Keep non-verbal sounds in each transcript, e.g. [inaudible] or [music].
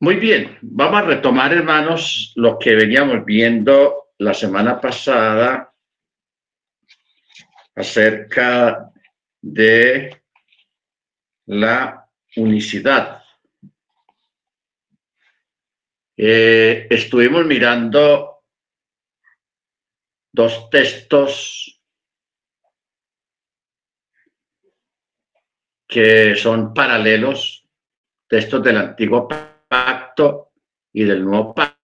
Muy bien, vamos a retomar, hermanos, lo que veníamos viendo la semana pasada acerca de la unicidad. Eh, estuvimos mirando dos textos que son paralelos, textos del Antiguo Y del Nuevo Pacto.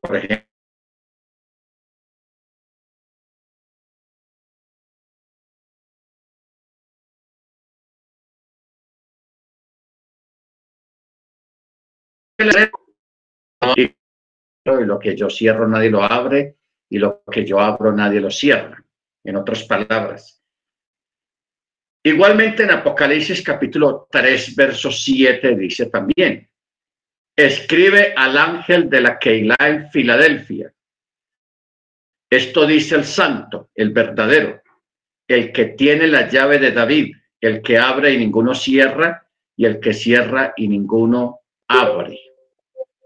Por ejemplo, y lo que yo cierro nadie lo abre y lo que yo abro nadie lo cierra. En otras palabras. Igualmente en Apocalipsis capítulo 3, verso 7 dice también, escribe al ángel de la Keilah en Filadelfia. Esto dice el santo, el verdadero, el que tiene la llave de David, el que abre y ninguno cierra, y el que cierra y ninguno abre.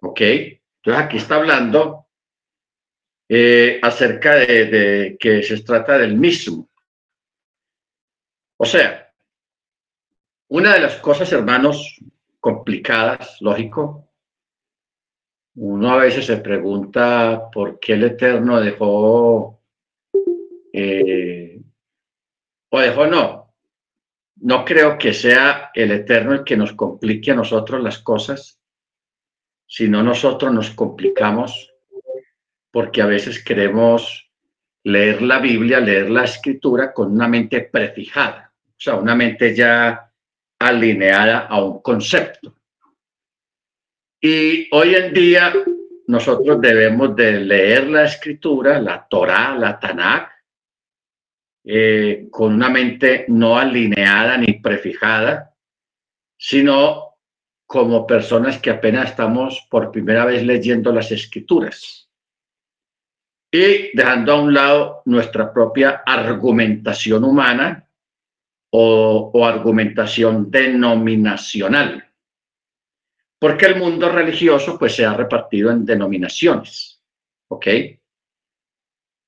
¿Ok? Entonces aquí está hablando eh, acerca de, que se trata del mismo. O sea, una de las cosas, hermanos, complicadas, lógico, uno a veces se pregunta por qué el Eterno dejó, eh, o dejó no, no creo que sea el Eterno el que nos complique a nosotros las cosas, si no nosotros nos complicamos porque a veces queremos leer la Biblia, leer la escritura con una mente prefijada, sea, una mente ya alineada a un concepto. Y hoy en día nosotros debemos de leer la escritura, la Torah, la Tanakh, eh, con una mente no alineada ni prefijada, sino como personas que apenas estamos por primera vez leyendo las escrituras y dejando a un lado nuestra propia argumentación humana o, argumentación denominacional. Porque el mundo religioso pues se ha repartido en denominaciones, ¿ok?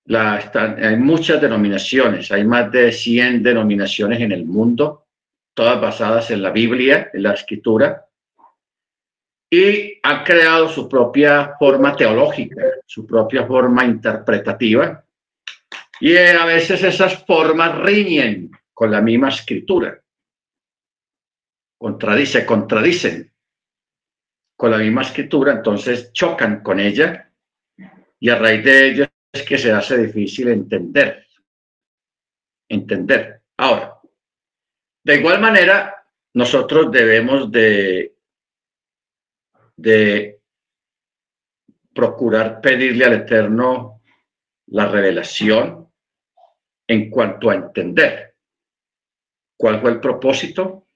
hay muchas denominaciones, hay más de 100 denominaciones en el mundo, todas basadas en la Biblia, en la escritura, y han creado su propia forma teológica, su propia forma interpretativa. Y a veces esas formas riñen con la misma escritura. Contradice, contradicen con la misma escritura, entonces chocan con ella y a raíz de ello es que se hace difícil entender. Entender. Ahora, de igual manera, nosotros debemos de de procurar pedirle al Eterno la revelación en cuanto a entender cuál fue el propósito,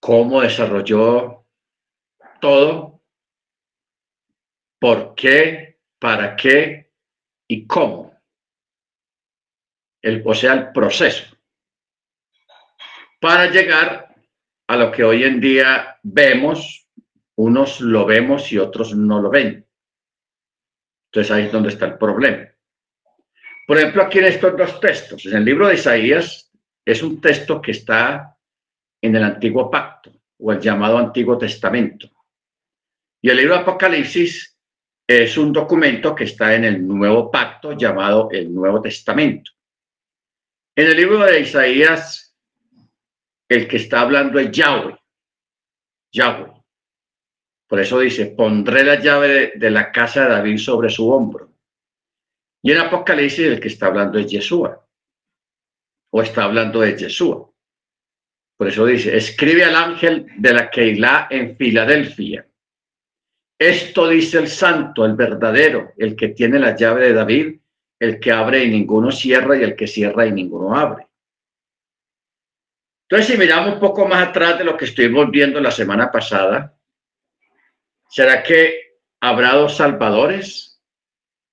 cómo desarrolló todo, por qué, para qué y cómo. El, o sea, el proceso para llegar a lo que hoy en día vemos unos lo vemos y otros no lo ven. Entonces ahí es donde está el problema. Por ejemplo, aquí en estos dos textos, en el libro de Isaías, es un texto que está en el Antiguo Pacto o el llamado Antiguo Testamento. Y el libro de Apocalipsis es un documento que está en el Nuevo Pacto llamado el Nuevo Testamento. En el libro de Isaías, el que está hablando es Yahweh. Yahweh. Por eso dice, pondré la llave de, la casa de David sobre su hombro. Y en Apocalipsis el que está hablando es Yeshua. O está hablando de Yeshua. Por eso dice, escribe al ángel de la Keilah en Filadelfia. Esto dice el santo, el verdadero, el que tiene la llave de David, el que abre y ninguno cierra y el que cierra y ninguno abre. Entonces, si miramos un poco más atrás de lo que estuvimos viendo la semana pasada, ¿Será que habrá dos salvadores?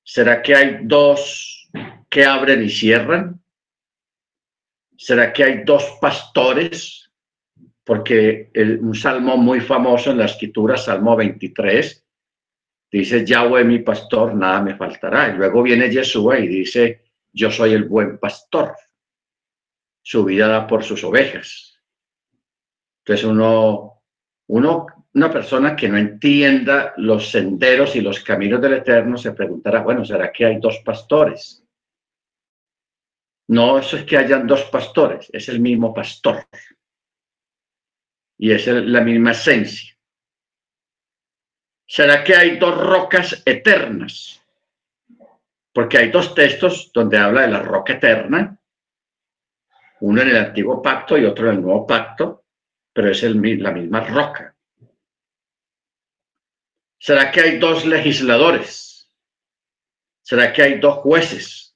¿Será que hay dos que abren y cierran? ¿Será que hay dos pastores? porque un salmo muy famoso en la escritura, Salmo 23, dice, Yahweh mi pastor, nada me faltará. Y luego viene Yeshua y dice, yo soy el buen pastor. Su vida da por sus ovejas. Entonces uno, uno, una persona que no entienda los senderos y los caminos del Eterno se preguntará, bueno, ¿será que hay dos pastores? No, eso es que hayan dos pastores, es el mismo pastor. Y es la misma esencia. ¿Será que hay dos rocas eternas? Porque hay dos textos donde habla de la roca eterna, uno en el antiguo pacto y otro en el nuevo pacto, pero es el, la misma roca. ¿Será que hay dos legisladores? ¿Será que hay dos jueces?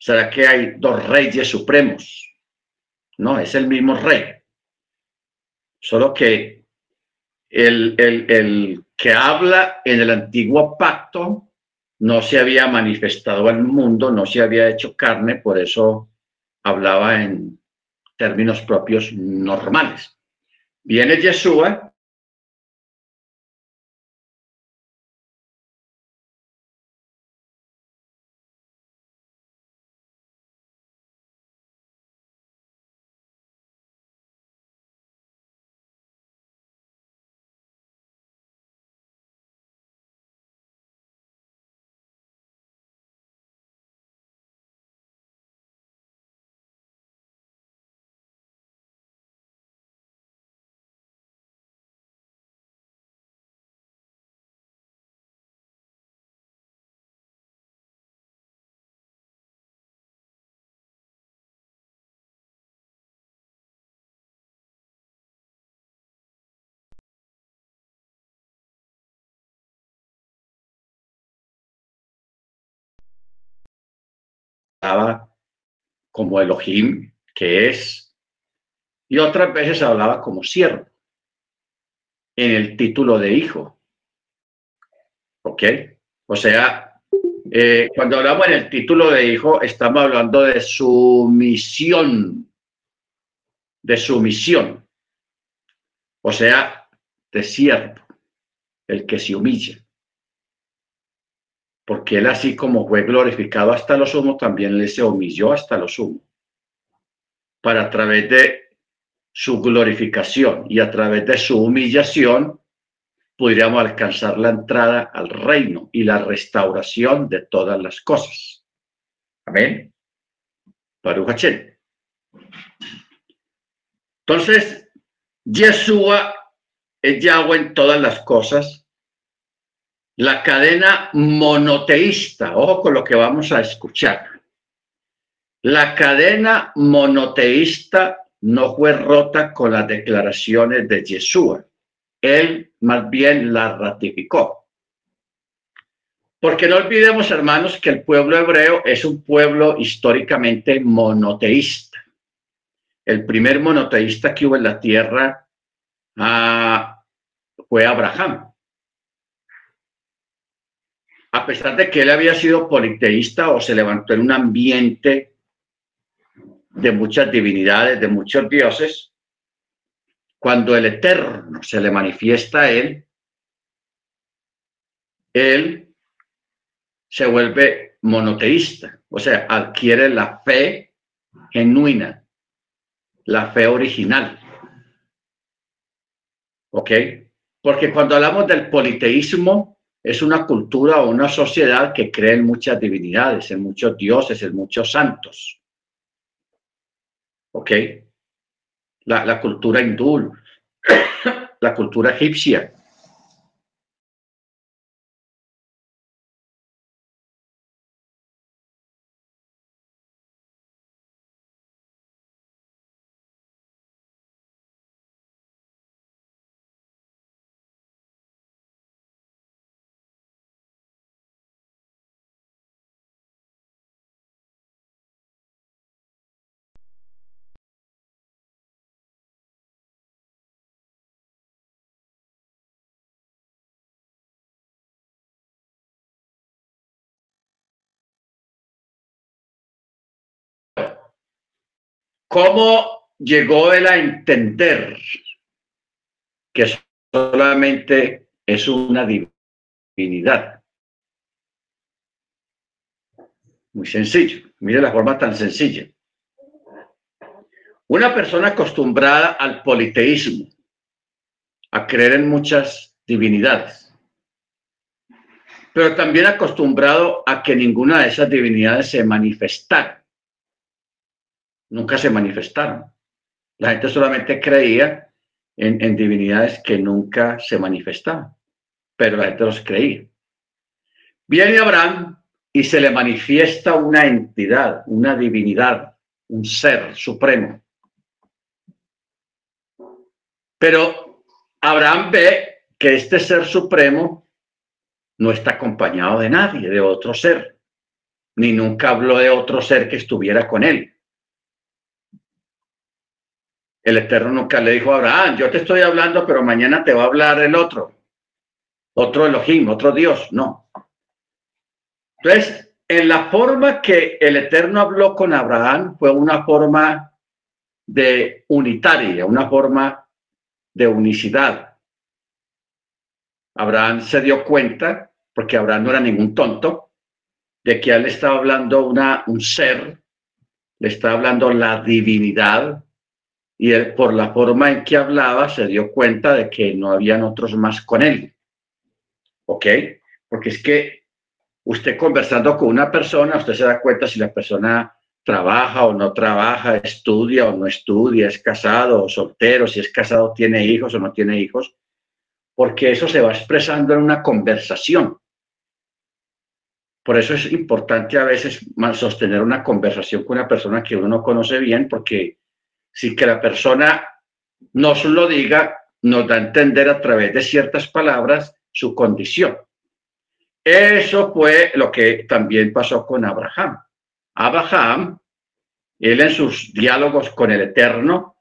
¿Será que hay dos reyes supremos? No, es el mismo rey. Solo que el, el, que habla en el antiguo pacto no se había manifestado al mundo, no se había hecho carne, por eso hablaba en términos propios normales. Viene Yeshua como Elohim, que es, y otras veces hablaba como siervo, en el título de hijo. ¿Ok? O sea, eh, cuando hablamos en el título de hijo, estamos hablando de sumisión, de sumisión. O sea, de siervo, el que se humilla porque él así como fue glorificado hasta lo sumo, también le se humilló hasta lo sumo, para a través de su glorificación y a través de su humillación, podríamos alcanzar la entrada al reino y la restauración de todas las cosas. Amén. Entonces, Yeshua es Yahweh en todas las cosas la cadena monoteísta, ojo con lo que vamos a escuchar. La cadena monoteísta no fue rota con las declaraciones de Yeshua. Él más bien la ratificó. Porque no olvidemos, hermanos, que el pueblo hebreo es un pueblo históricamente monoteísta. El primer monoteísta que hubo en la tierra ah, fue Abraham a pesar de que él había sido politeísta o se levantó en un ambiente de muchas divinidades, de muchos dioses, cuando el Eterno se le manifiesta a él, él se vuelve monoteísta, o sea, adquiere la fe genuina, la fe original. ¿Ok? Porque cuando hablamos del politeísmo, es una cultura o una sociedad que cree en muchas divinidades, en muchos dioses, en muchos santos. ¿Ok? La, cultura hindú, [coughs] la cultura egipcia, ¿Cómo llegó él a entender que solamente es una divinidad. Muy sencillo. Mire la forma tan sencilla. Una persona acostumbrada al politeísmo, a creer en muchas divinidades, pero también acostumbrado a que ninguna de esas divinidades se manifestara. Nunca se manifestaron. La gente solamente creía en, divinidades que nunca se manifestaban, pero la gente los creía. Viene Abraham y se le manifiesta una entidad, una divinidad, un ser supremo. Pero Abraham ve que este ser supremo no está acompañado de nadie, de otro ser, ni nunca habló de otro ser que estuviera con él. El Eterno nunca le dijo a Abraham, yo te estoy hablando, pero mañana te va a hablar el otro, otro Elohim, otro Dios. No. Entonces, en la forma que el Eterno habló con Abraham fue una forma de unitaria, una forma de unicidad. Abraham se dio cuenta, porque Abraham no era ningún tonto, de que él estaba hablando una, un ser, le estaba hablando la divinidad, y él, por la forma en que hablaba se dio cuenta de que no habían otros más con él. ¿Ok? Porque es que usted conversando con una persona, usted se da cuenta si la persona trabaja o no trabaja, estudia o no estudia, es casado o soltero, si es casado tiene hijos o no tiene hijos, porque eso se va expresando en una conversación. Por eso es importante a veces sostener una conversación con una persona que uno no conoce bien, porque si que la persona nos lo diga, nos da a entender a través de ciertas palabras su condición. Eso fue lo que también pasó con Abraham. Abraham, él en sus diálogos con el Eterno,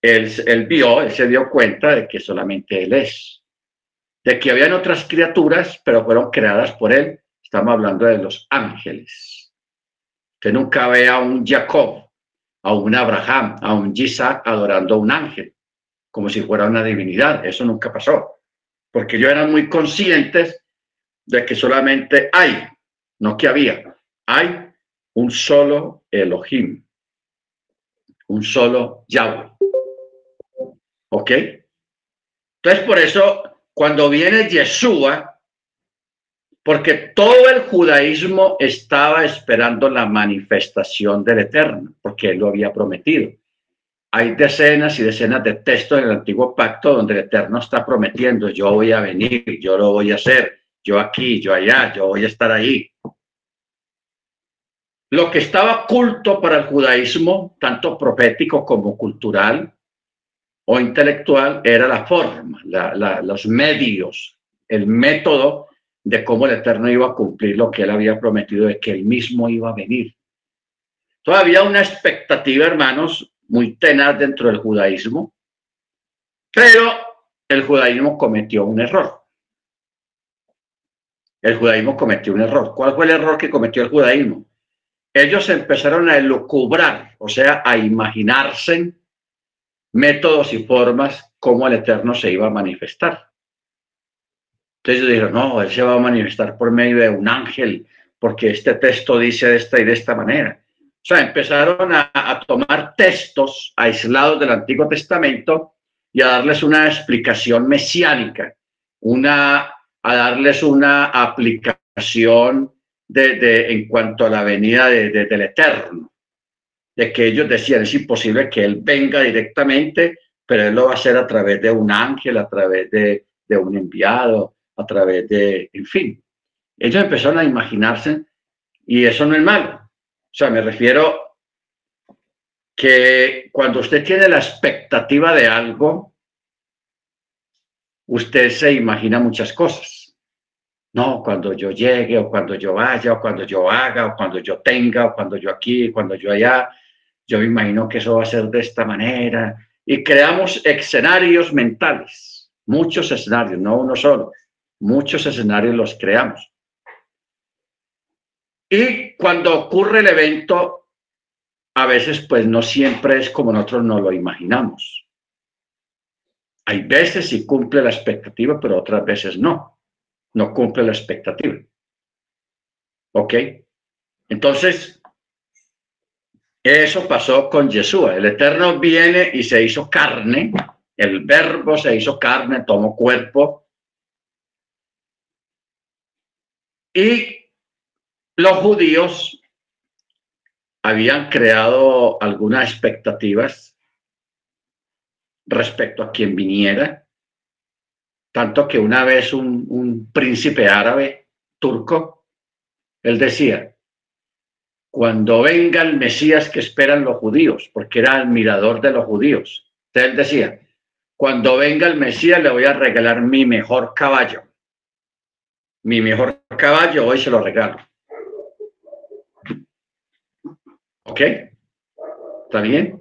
él, él vio, él se dio cuenta de que solamente él es, de que habían otras criaturas, pero fueron creadas por él. Estamos hablando de los ángeles. Que nunca ve a un Jacob a un Abraham, a un Isaac adorando a un ángel, como si fuera una divinidad. Eso nunca pasó, porque ellos eran muy conscientes de que solamente hay, no que había, hay un solo Elohim, un solo Yahweh. ¿Ok? Entonces, por eso, cuando viene Yeshua, porque todo el judaísmo estaba esperando la manifestación del Eterno, porque él lo había prometido. Hay decenas y decenas de textos en el antiguo pacto donde el Eterno está prometiendo, yo voy a venir, yo lo voy a hacer, yo aquí, yo allá, yo voy a estar ahí. Lo que estaba oculto para el judaísmo, tanto profético como cultural o intelectual, era la forma, los medios, el método de cómo el Eterno iba a cumplir lo que él había prometido, de que él mismo iba a venir. Todavía una expectativa, hermanos, muy tenaz dentro del judaísmo, pero el judaísmo cometió un error. El judaísmo cometió un error. ¿Cuál fue el error que cometió el judaísmo? Ellos empezaron a elucubrar, o sea, a imaginarse métodos y formas cómo el Eterno se iba a manifestar. Entonces dijeron, no, él se va a manifestar por medio de un ángel, porque este texto dice de esta y de esta manera. O sea, empezaron a, a tomar textos aislados del Antiguo Testamento y a darles una explicación mesiánica, una, a darles una aplicación de, de, en cuanto a la venida de, del Eterno, de que ellos decían, es imposible que Él venga directamente, pero Él lo va a hacer a través de un ángel, a través de un enviado, a través de, en fin. Ellos empezaron a imaginarse y eso no es malo. O sea, me refiero que cuando usted tiene la expectativa de algo, usted se imagina muchas cosas. No, cuando yo llegue, o cuando yo vaya, o cuando yo haga, o cuando yo tenga, o cuando yo aquí, cuando yo allá, yo me imagino que eso va a ser de esta manera. Y creamos escenarios mentales, muchos escenarios, no uno solo. Muchos escenarios los creamos. Y cuando ocurre el evento, a veces pues no siempre es como nosotros nos lo imaginamos. Hay veces sí cumple la expectativa, pero otras veces no. No cumple la expectativa. ¿Ok? Entonces, eso pasó con Yeshua. El Eterno viene y se hizo carne. El verbo se hizo carne, tomó cuerpo. Y los judíos habían creado algunas expectativas respecto a quien viniera, tanto que una vez un, príncipe árabe turco, él decía, cuando venga el Mesías que esperan los judíos, porque era admirador de los judíos, él decía, cuando venga el Mesías le voy a regalar mi mejor caballo. Mi mejor caballo hoy se lo regalo. ¿Ok? ¿Está bien?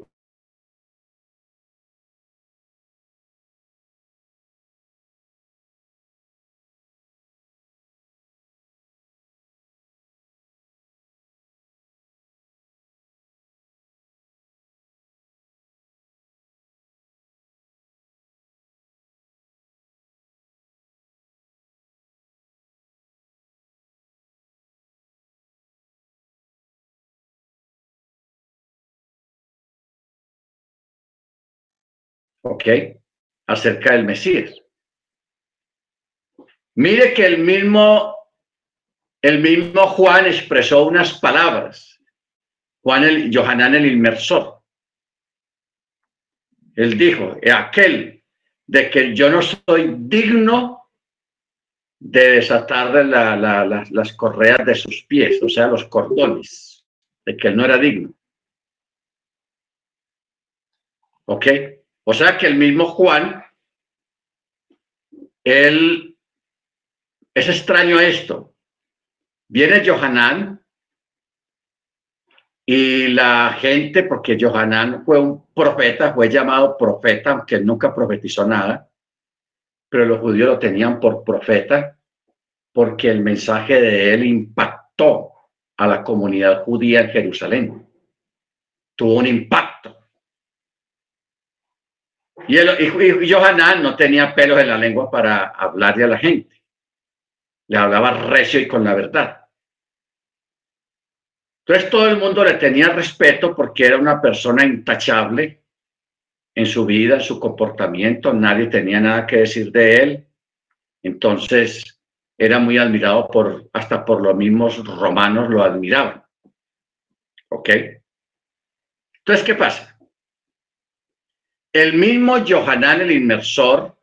¿Ok? Acerca del Mesías. Mire que el mismo, el mismo Juan expresó unas palabras. Juan el Johanán el inmersor. Él dijo, aquel de que yo no soy digno de desatar las correas de sus pies, o sea, los cordones, de que él no era digno. ¿Ok? O sea que el mismo Juan, él, es extraño esto. Viene Johanán y la gente, porque Johanán fue un profeta, fue llamado profeta, aunque nunca profetizó nada, pero los judíos lo tenían por profeta porque el mensaje de él impactó a la comunidad judía en Jerusalén. Tuvo un impacto. Y, el, Johanán no tenía pelos en la lengua para hablarle a la gente. Le hablaba recio y con la verdad. Entonces todo el mundo le tenía respeto porque era una persona intachable en su vida, en su comportamiento. Nadie tenía nada que decir de él. Entonces era muy admirado por, hasta por los mismos romanos lo admiraban. ¿Ok? Entonces, ¿qué pasa? El mismo Johanán el inmersor,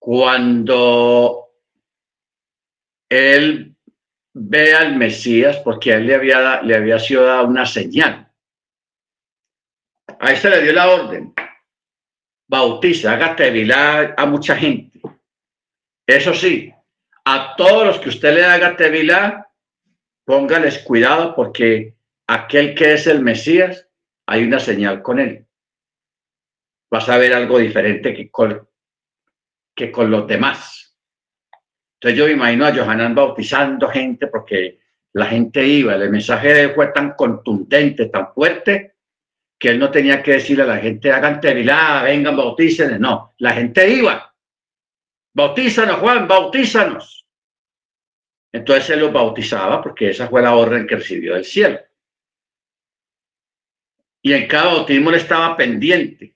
cuando él ve al Mesías, porque a él le había, le había sido dada una señal. A este le dio la orden. Bautiza, hágate vilá a mucha gente. Eso sí, a todos los que usted le haga tevilá, póngales cuidado porque aquel que es el Mesías, hay una señal con él vas a ver algo diferente que con, que con los demás. Entonces yo me imagino a Johanan bautizando gente porque la gente iba, el mensaje de él fue tan contundente, tan fuerte, que él no tenía que decirle a la gente, hagan tevilá, vengan, bautícenos. No, la gente iba. Bautízanos, Juan, bautízanos. Entonces él los bautizaba porque esa fue la orden que recibió del cielo. Y en cada bautismo él estaba pendiente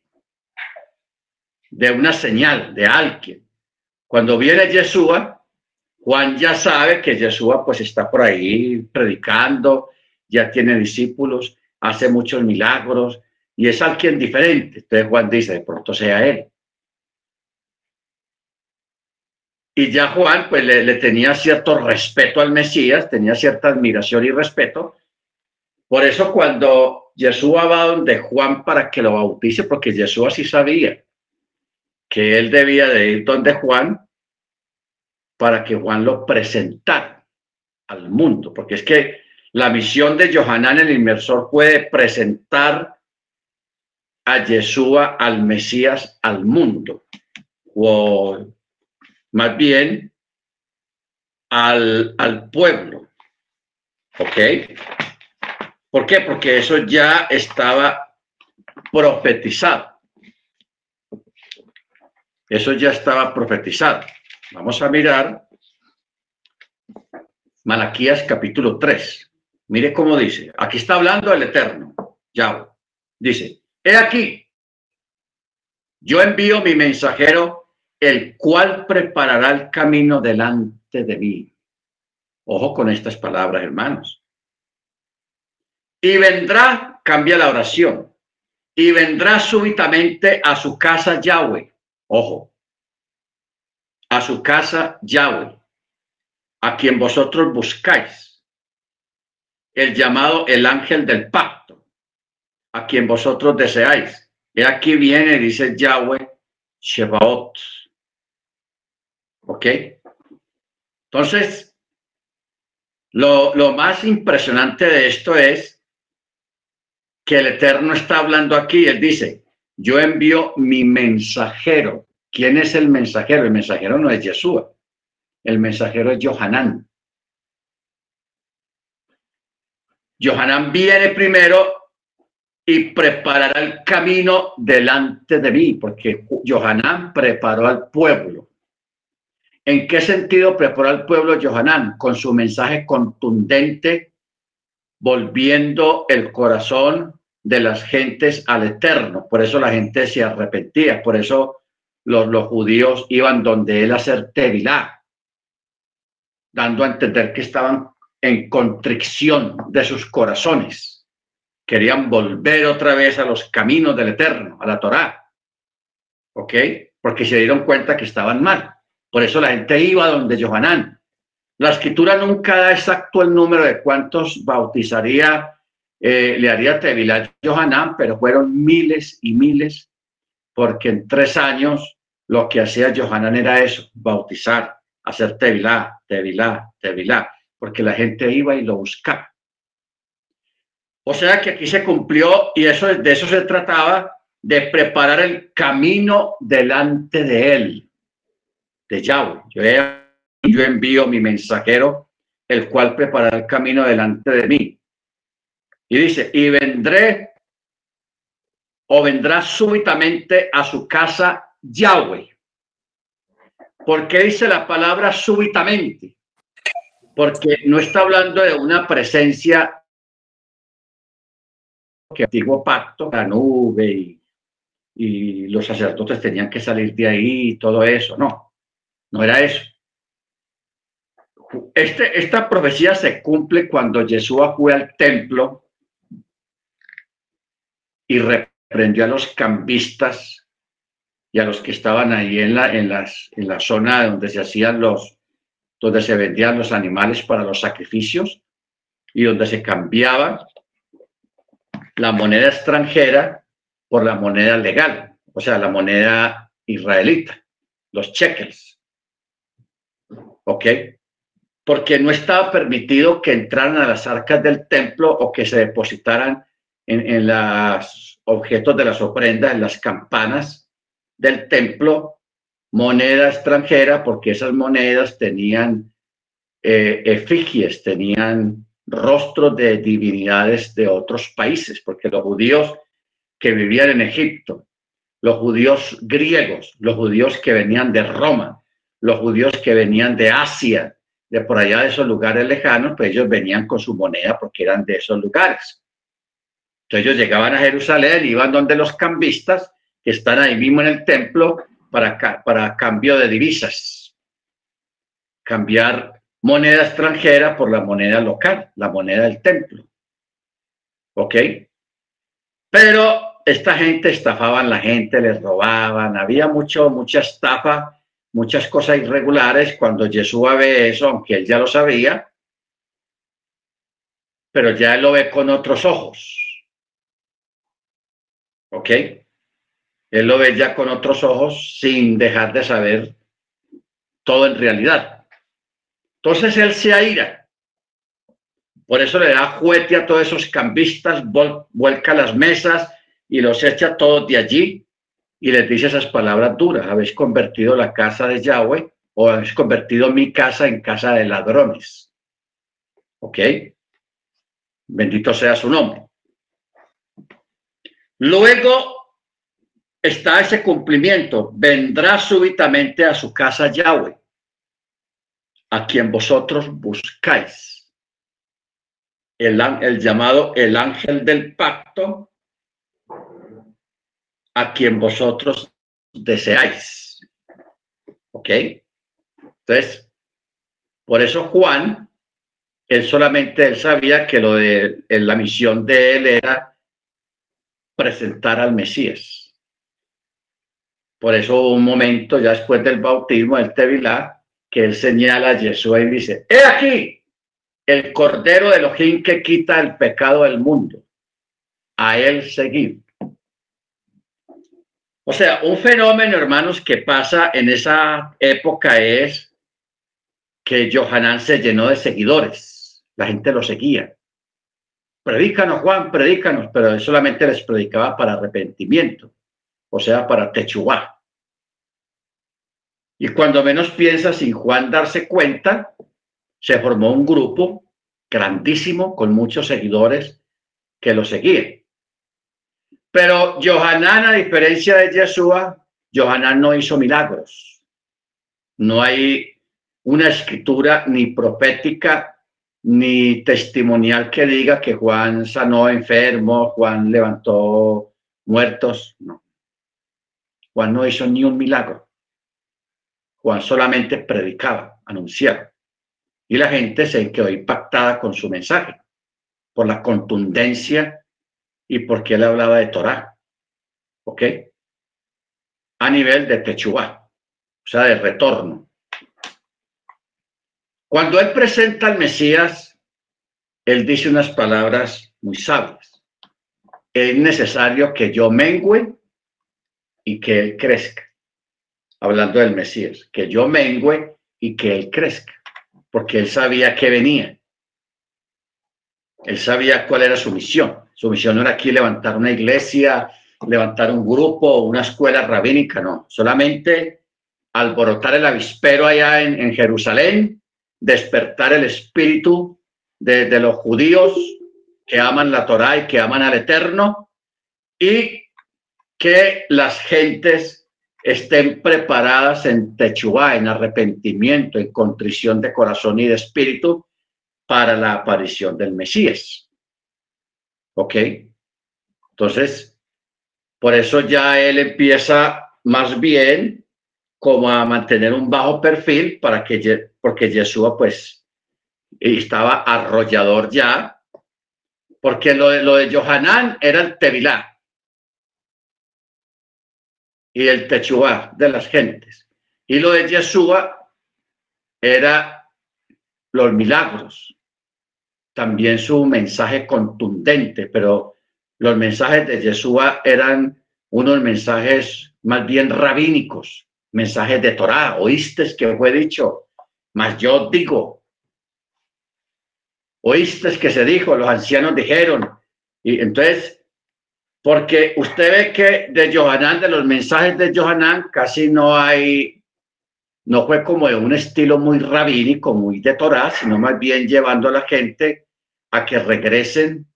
de una señal de alguien. Cuando viene Yeshua, Juan ya sabe que Yeshua pues está por ahí predicando, ya tiene discípulos, hace muchos milagros y es alguien diferente. Entonces Juan dice, de pronto sea él. Y ya Juan pues le, tenía cierto respeto al Mesías, tenía cierta admiración y respeto. Por eso cuando Yeshua va donde Juan para que lo bautice, porque Yeshua sí sabía que él debía de ir donde Juan para que Juan lo presentara al mundo, porque es que la misión de Johanán el inmersor fue presentar a Yeshua, al Mesías, al mundo, o más bien al, al pueblo. ¿Ok? ¿Por qué? Porque eso ya estaba profetizado. Eso ya estaba profetizado. Vamos a mirar Malaquías capítulo 3. Mire cómo dice. Aquí está hablando el Eterno, Yahweh. Dice, he aquí, yo envío mi mensajero, el cual preparará el camino delante de mí. Ojo con estas palabras, hermanos. Y vendrá, cambia la oración, y vendrá súbitamente a su casa Yahweh. Ojo, a su casa Yahweh, a quien vosotros buscáis, el llamado el ángel del pacto, a quien vosotros deseáis. Y aquí viene, dice Yahweh, Shebaot. ¿Ok? Entonces, lo, lo más impresionante de esto es que el Eterno está hablando aquí. Él dice, yo envío mi mensajero. ¿Quién es el mensajero? El mensajero no es Yeshua. El mensajero es Johanán. Johanán viene primero y preparará el camino delante de mí, porque Johanán preparó al pueblo. ¿En qué sentido preparó al pueblo Johanán? Con su mensaje contundente volviendo el corazón de las gentes al eterno. Por eso la gente se arrepentía, por eso los, los judíos iban donde él a hacer tevilá, dando a entender que estaban en contrición de sus corazones. Querían volver otra vez a los caminos del eterno, a la Torá. ¿Ok? Porque se dieron cuenta que estaban mal. Por eso la gente iba donde Johanán, la escritura nunca da exacto el número de cuántos bautizaría, eh, le haría Tevilá Johanán, pero fueron miles y miles, porque en tres años lo que hacía Johanán era eso, bautizar, hacer Tevilá, Tevilá, Tevilá, porque la gente iba y lo buscaba. O sea que aquí se cumplió y eso, de eso se trataba, de preparar el camino delante de él, de Yahweh. Yo envío mi mensajero, el cual preparará el camino delante de mí. Y dice, y vendré o vendrá súbitamente a su casa Yahweh. ¿Por qué dice la palabra súbitamente? Porque no está hablando de una presencia que antiguo pacto, la nube y, y los sacerdotes tenían que salir de ahí y todo eso. No, no era eso. Este, esta profecía se cumple cuando Yeshua fue al templo y reprendió a los cambistas y a los que estaban ahí en la, en las, en la zona donde se hacían los, donde se vendían los animales para los sacrificios y donde se cambiaba la moneda extranjera por la moneda legal, o sea, la moneda israelita, los cheques. ¿Ok? porque no estaba permitido que entraran a las arcas del templo o que se depositaran en, los objetos de las ofrendas, en las campanas del templo, moneda extranjera, porque esas monedas tenían eh, efigies, tenían rostros de divinidades de otros países, porque los judíos que vivían en Egipto, los judíos griegos, los judíos que venían de Roma, los judíos que venían de Asia, de por allá de esos lugares lejanos, pues ellos venían con su moneda porque eran de esos lugares. Entonces ellos llegaban a Jerusalén, iban donde los cambistas, que están ahí mismo en el templo, para, para cambio de divisas. Cambiar moneda extranjera por la moneda local, la moneda del templo. ¿Ok? Pero esta gente estafaban la gente, les robaban, había mucho, mucha estafa muchas cosas irregulares cuando Jesús ve eso, aunque él ya lo sabía, pero ya él lo ve con otros ojos. ¿Ok? Él lo ve ya con otros ojos sin dejar de saber todo en realidad. Entonces él se aira. Por eso le da juguete a todos esos cambistas, vuelca las mesas y los echa todos de allí y les dice esas palabras duras, habéis convertido la casa de Yahweh o habéis convertido mi casa en casa de ladrones. ¿Ok? Bendito sea su nombre. Luego está ese cumplimiento. Vendrá súbitamente a su casa Yahweh, a quien vosotros buscáis. El, el llamado el ángel del pacto, a quien vosotros deseáis. ¿Ok? Entonces, por eso Juan, él solamente él sabía que lo de la misión de él era presentar al Mesías. Por eso un momento ya después del bautismo del Tevilá que él señala a Jesús y dice, he aquí el Cordero de Elohim que quita el pecado del mundo. A él seguir. O sea, un fenómeno, hermanos, que pasa en esa época es que Johanán se llenó de seguidores. La gente lo seguía. Predícanos, Juan, predícanos, pero solamente les predicaba para arrepentimiento, o sea, para techuá. Y cuando menos piensa, sin Juan darse cuenta, se formó un grupo grandísimo con muchos seguidores que lo seguían. Pero Johanán, a diferencia de Yeshua, Johanán no hizo milagros. No hay una escritura ni profética ni testimonial que diga que Juan sanó enfermos, Juan levantó muertos. No. Juan no hizo ni un milagro. Juan solamente predicaba, anunciaba. Y la gente se quedó impactada con su mensaje por la contundencia y porque él hablaba de Torah. ¿Ok? A nivel de Techuá, o sea, de retorno. Cuando él presenta al Mesías, él dice unas palabras muy sabias. Es necesario que yo mengüe y que él crezca. Hablando del Mesías, que yo mengüe y que él crezca, porque él sabía que venía. Él sabía cuál era su misión. Su misión no era aquí levantar una iglesia, levantar un grupo, una escuela rabínica, no. Solamente alborotar el avispero allá en, Jerusalén, despertar el espíritu de, los judíos que aman la Torá y que aman al Eterno y que las gentes estén preparadas en Techuá, en arrepentimiento, en contrición de corazón y de espíritu para la aparición del Mesías. ¿Ok? Entonces, por eso ya él empieza más bien como a mantener un bajo perfil para que, porque Yeshua pues estaba arrollador ya, porque lo de, lo de Johanán era el Tevilá y el Techuá de las gentes. Y lo de Yeshua era los milagros también su mensaje contundente, pero los mensajes de Yeshua eran unos mensajes más bien rabínicos, mensajes de Torah. Oíste que fue dicho, mas yo digo. Oíste que se dijo, los ancianos dijeron. Y entonces, porque usted ve que de Johanán, de los mensajes de Johanán, casi no hay, no fue como de un estilo muy rabínico, muy de Torah, sino más bien llevando a la gente a que regresen,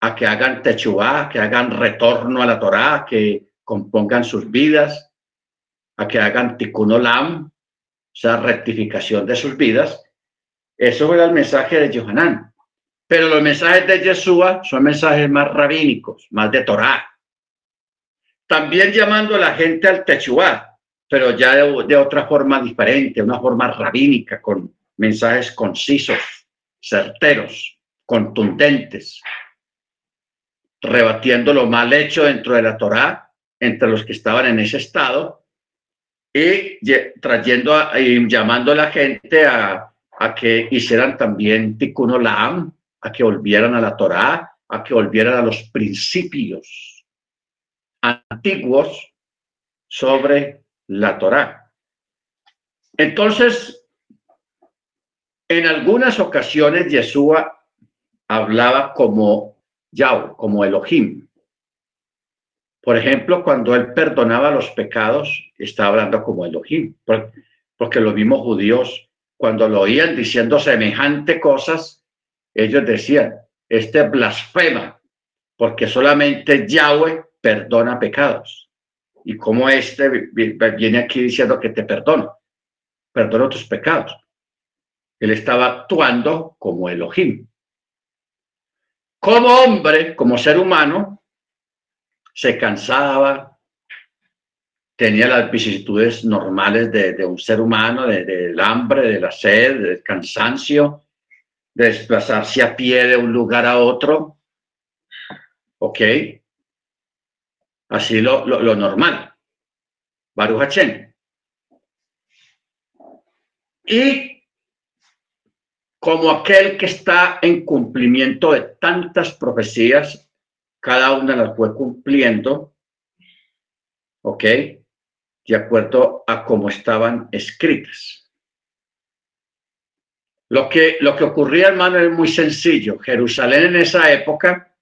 a que hagan techuá, que hagan retorno a la Torá, que compongan sus vidas, a que hagan tikkun olam, sea, rectificación de sus vidas. Eso era el mensaje de Johanán. Pero los mensajes de Yeshua son mensajes más rabínicos, más de Torá. También llamando a la gente al techuá, pero ya de, de otra forma diferente, una forma rabínica, con mensajes concisos certeros, contundentes, rebatiendo lo mal hecho dentro de la Torá entre los que estaban en ese estado y trayendo y llamando a la gente a, a que hicieran también tikkun olam, a que volvieran a la Torá, a que volvieran a los principios antiguos sobre la Torá. Entonces, en algunas ocasiones Yeshua hablaba como Yahweh, como Elohim. Por ejemplo, cuando él perdonaba los pecados, estaba hablando como Elohim, porque los mismos judíos, cuando lo oían diciendo semejante cosas, ellos decían, este blasfema, porque solamente Yahweh perdona pecados. Y como este viene aquí diciendo que te perdono, perdono tus pecados. Él estaba actuando como Elohim. Como hombre, como ser humano, se cansaba, tenía las vicisitudes normales de, un ser humano, del hambre, de la sed, del cansancio, de desplazarse a pie de un lugar a otro. ¿Ok? Así lo, lo, normal. Baruch Y como aquel que está en cumplimiento de tantas profecías, cada una las fue cumpliendo, ¿ok? De acuerdo a cómo estaban escritas. Lo que, lo que ocurría, hermano, es muy sencillo. Jerusalén en esa época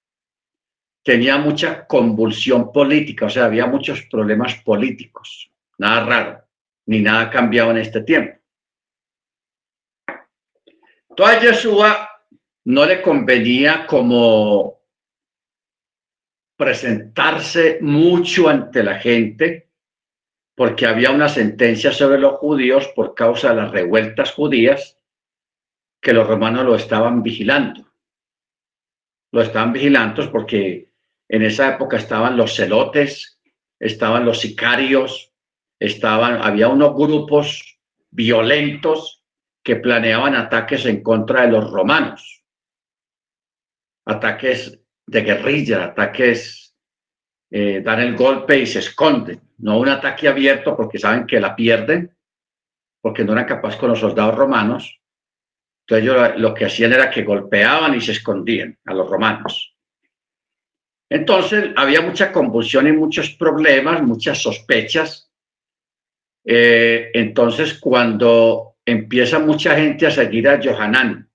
tenía mucha convulsión política, o sea, había muchos problemas políticos. Nada raro, ni nada cambiado en este tiempo. Entonces Yeshua no le convenía como presentarse mucho ante la gente, porque había una sentencia sobre los judíos por causa de las revueltas judías que los romanos lo estaban vigilando. Lo estaban vigilando porque en esa época estaban los celotes, estaban los sicarios, estaban, había unos grupos violentos que planeaban ataques en contra de los romanos. Ataques de guerrilla, ataques, eh, dan el golpe y se esconden. No un ataque abierto porque saben que la pierden, porque no eran capaces con los soldados romanos, entonces ellos lo que hacían era que golpeaban y se escondían a los romanos. Entonces había mucha convulsión y muchos problemas, muchas sospechas. Eh, entonces cuando empieza mucha gente a seguir a Johanán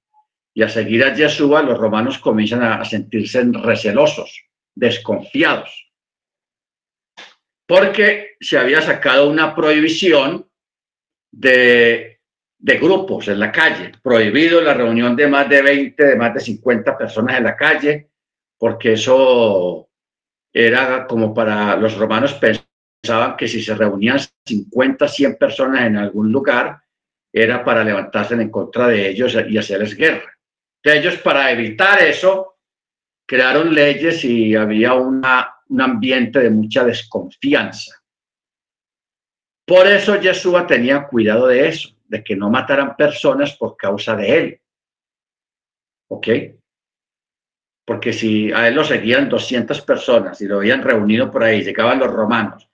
y a seguir a Yeshua, los romanos comienzan a sentirse recelosos, desconfiados, porque se había sacado una prohibición de de grupos en la calle, prohibido la reunión de más de 20, de más de 50 personas en la calle, porque eso era como para los romanos pensaban que si se reunían 50, 100 personas en algún lugar, era para levantarse en contra de ellos y hacerles guerra. Ellos para evitar eso crearon leyes y había una, un ambiente de mucha desconfianza. Por eso Yeshua tenía cuidado de eso de que no mataran personas por causa de él. ¿Ok? Porque si a él lo seguían 200 personas y lo habían reunido por ahí, llegaban los romanos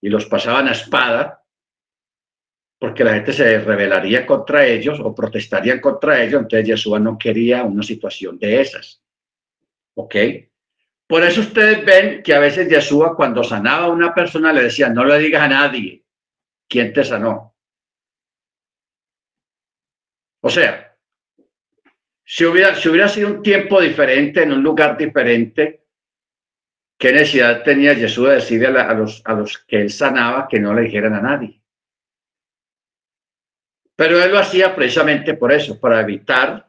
y los pasaban a espada, porque la gente se rebelaría contra ellos o protestaría contra ellos, entonces Yeshua no quería una situación de esas. ¿Ok? Por eso ustedes ven que a veces Yeshua cuando sanaba a una persona le decía, no le digas a nadie quién te sanó. O sea, si hubiera, si hubiera sido un tiempo diferente, en un lugar diferente, ¿qué necesidad tenía Jesús de decirle a, los, a los que él sanaba que no le dijeran a nadie? Pero él lo hacía precisamente por eso, para evitar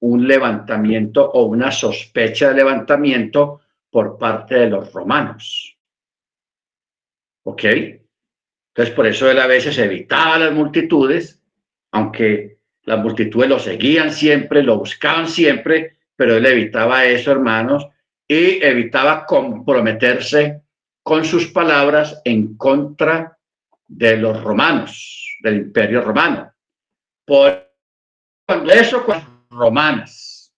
un levantamiento o una sospecha de levantamiento por parte de los romanos. ¿Ok? Entonces, por eso él a veces evitaba las multitudes, aunque las multitudes lo seguían siempre, lo buscaban siempre, pero él evitaba eso, hermanos, y evitaba comprometerse con sus palabras en contra de los romanos, del imperio romano. Por cuando eso, con romanas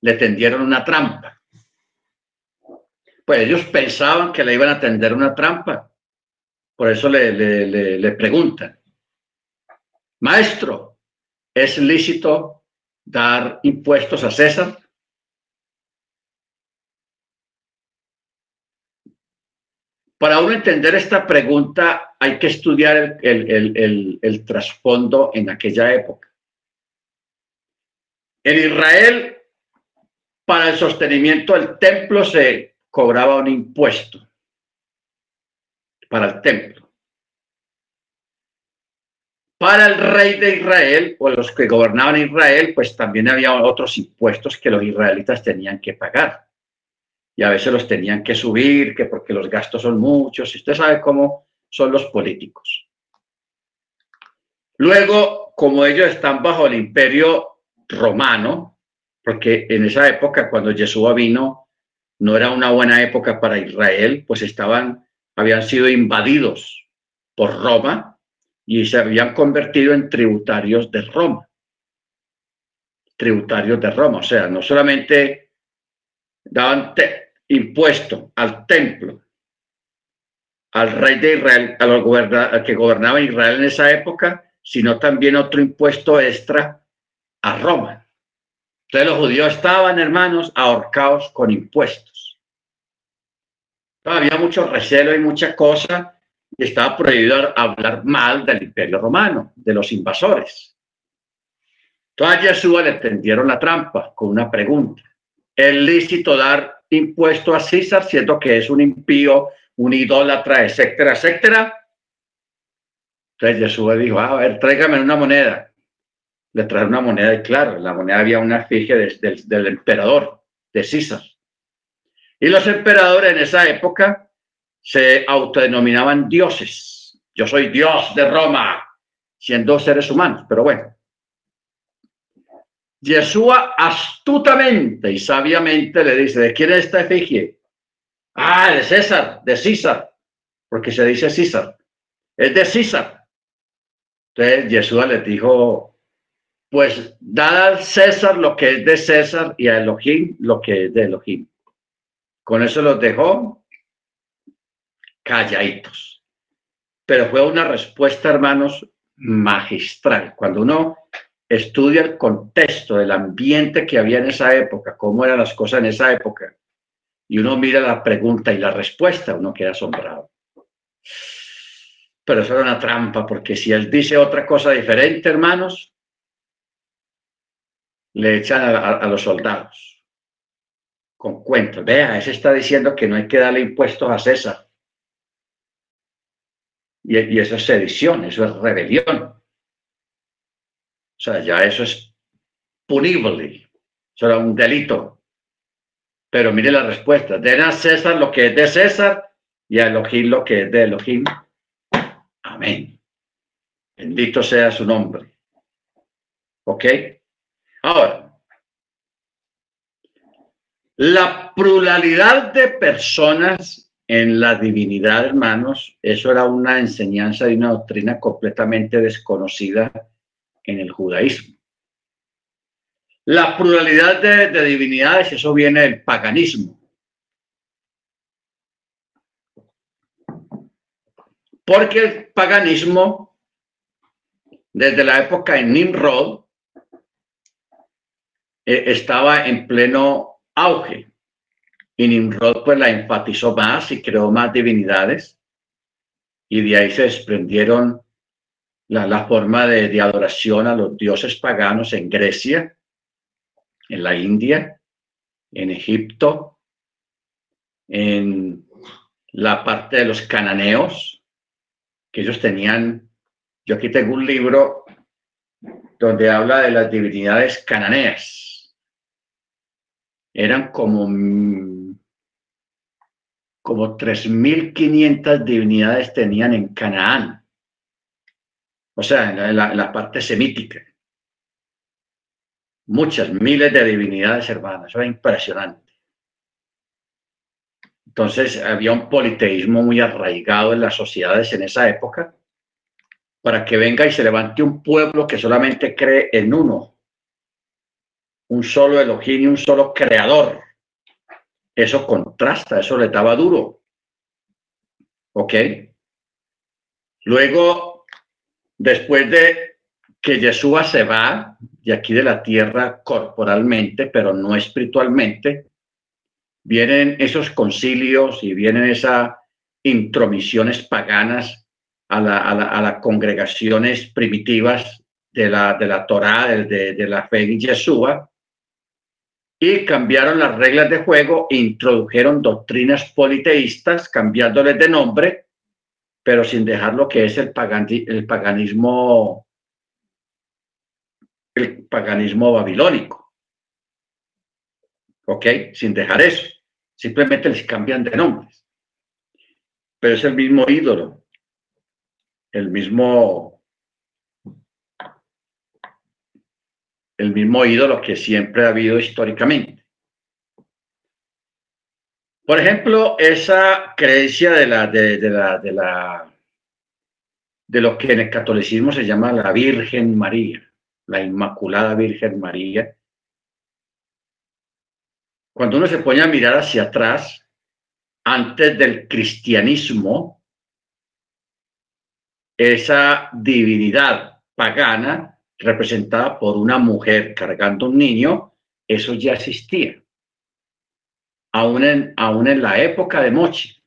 le tendieron una trampa. Pues ellos pensaban que le iban a tender una trampa. Por eso le, le, le preguntan, Maestro, ¿es lícito dar impuestos a César? Para uno entender esta pregunta hay que estudiar el, trasfondo en aquella época. En Israel, para el sostenimiento del templo se cobraba un impuesto para el templo. Para el rey de Israel o los que gobernaban Israel, pues también había otros impuestos que los israelitas tenían que pagar. Y a veces los tenían que subir, que porque los gastos son muchos. Y usted sabe cómo son los políticos. Luego, como ellos están bajo el imperio romano, porque en esa época, cuando Jesús vino, no era una buena época para Israel, pues estaban, habían sido invadidos por Roma y se habían convertido en tributarios de Roma. Tributarios de Roma, o sea, no solamente daban impuesto al templo, al rey de Israel, al, que gobernaba Israel en esa época, sino también otro impuesto extra a Roma. Entonces los judíos estaban, hermanos, ahorcados con impuestos. había mucho recelo y mucha cosa y estaba prohibido hablar mal del imperio romano, de los invasores. Entonces a Jesús le tendieron la trampa con una pregunta. ¿Es lícito dar impuesto a César siendo que es un impío, un idólatra, etcétera, etcétera? Entonces Jesús dijo, ah, a ver, tráigame una moneda. Le trae una moneda y claro, en la moneda había una efigie del emperador, de César. Y los emperadores en esa época se autodenominaban dioses. Yo soy Dios de Roma, siendo seres humanos, pero bueno. Yeshua astutamente y sabiamente le dice, ¿de quién es esta efigie? Ah, de César, de César, porque se dice César. Es de César. Entonces Yeshua le dijo, pues da al César lo que es de César y a Elohim lo que es de Elohim. Con eso los dejó calladitos. Pero fue una respuesta, hermanos, magistral. Cuando uno estudia el contexto del ambiente que había en esa época, cómo eran las cosas en esa época, y uno mira la pregunta y la respuesta, uno queda asombrado. Pero eso era una trampa, porque si él dice otra cosa diferente, hermanos, le echan a, los soldados con cuentos. Vea, ese está diciendo que no hay que darle impuestos a César. Y, eso es sedición, eso es rebelión. O sea, ya eso es punible, eso era un delito. Pero mire la respuesta, den a César lo que es de César y a Elohim lo que es de Elohim. Amén. Bendito sea su nombre. ¿Ok? Ahora, la pluralidad de personas en la divinidad, hermanos, eso era una enseñanza y una doctrina completamente desconocida en el judaísmo. La pluralidad de, divinidades, eso viene del paganismo. Porque el paganismo, desde la época de Nimrod, eh, estaba en pleno auge. Y Nimrod pues la enfatizó más y creó más divinidades. Y de ahí se desprendieron la, forma de, de, adoración a los dioses paganos en Grecia, en la India, en Egipto, en la parte de los cananeos, que ellos tenían, yo aquí tengo un libro donde habla de las divinidades cananeas. Eran como como 3.500 divinidades tenían en Canaán, o sea, en la, parte semítica. Muchas, miles de divinidades hermanas, eso era impresionante. Entonces había un politeísmo muy arraigado en las sociedades en esa época para que venga y se levante un pueblo que solamente cree en uno, un solo Elohim y un solo creador eso contrasta, eso le daba duro. ¿Ok? Luego, después de que Yeshua se va de aquí de la tierra corporalmente, pero no espiritualmente, vienen esos concilios y vienen esas intromisiones paganas a, las congregaciones primitivas de la, de la Torah, de, de la fe en Yeshua, y cambiaron las reglas de juego e introdujeron doctrinas politeístas, cambiándoles de nombre, pero sin dejar lo que es el, el paganismo el paganismo babilónico. ¿Ok? Sin dejar eso. Simplemente les cambian de nombres. Pero es el mismo ídolo, el mismo, el mismo ídolo que siempre ha habido históricamente. Por ejemplo, esa creencia de la, de, la, de lo que en el catolicismo se llama la Virgen María, la Inmaculada Virgen María. Cuando uno se pone a mirar hacia atrás, antes del cristianismo, esa divinidad pagana representada por una mujer cargando un niño, eso ya existía. Aún en, aún en la época de Mochi,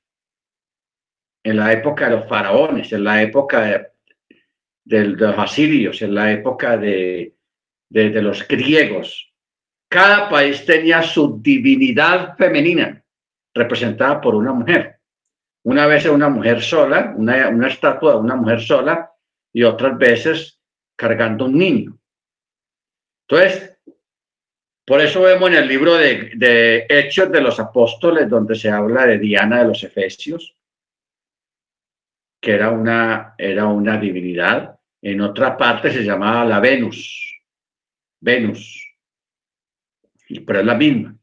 en la época de los faraones, en la época de, los asirios, en la época de, de los griegos, cada país tenía su divinidad femenina representada por una mujer. Una vez una mujer sola, una, una estatua de una mujer sola, y otras veces cargando un niño. Entonces, por eso vemos en el libro de, Hechos de los Apóstoles, donde se habla de Diana de los Efesios, que era una, era una divinidad. En otra parte se llamaba la Venus. Venus. Pero es la misma.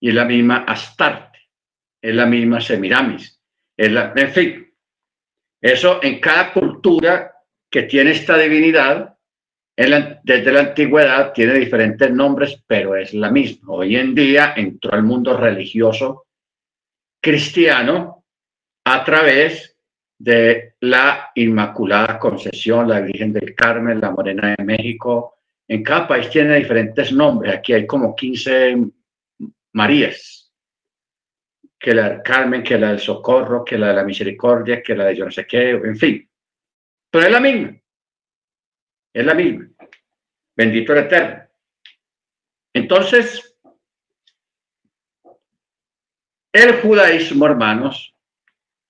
Y es la misma Astarte es la misma Semiramis. Es la, en fin, eso en cada cultura que tiene esta divinidad, desde la antigüedad tiene diferentes nombres, pero es la misma. Hoy en día entró al mundo religioso cristiano a través de la Inmaculada Concepción, la Virgen del Carmen, la Morena de México. En cada país tiene diferentes nombres. Aquí hay como 15 Marías que la del Carmen, que la del Socorro, que la de la Misericordia, que la de yo no sé qué, en fin. Pero es la misma. Es la misma. Bendito el Eterno. Entonces, el judaísmo, hermanos,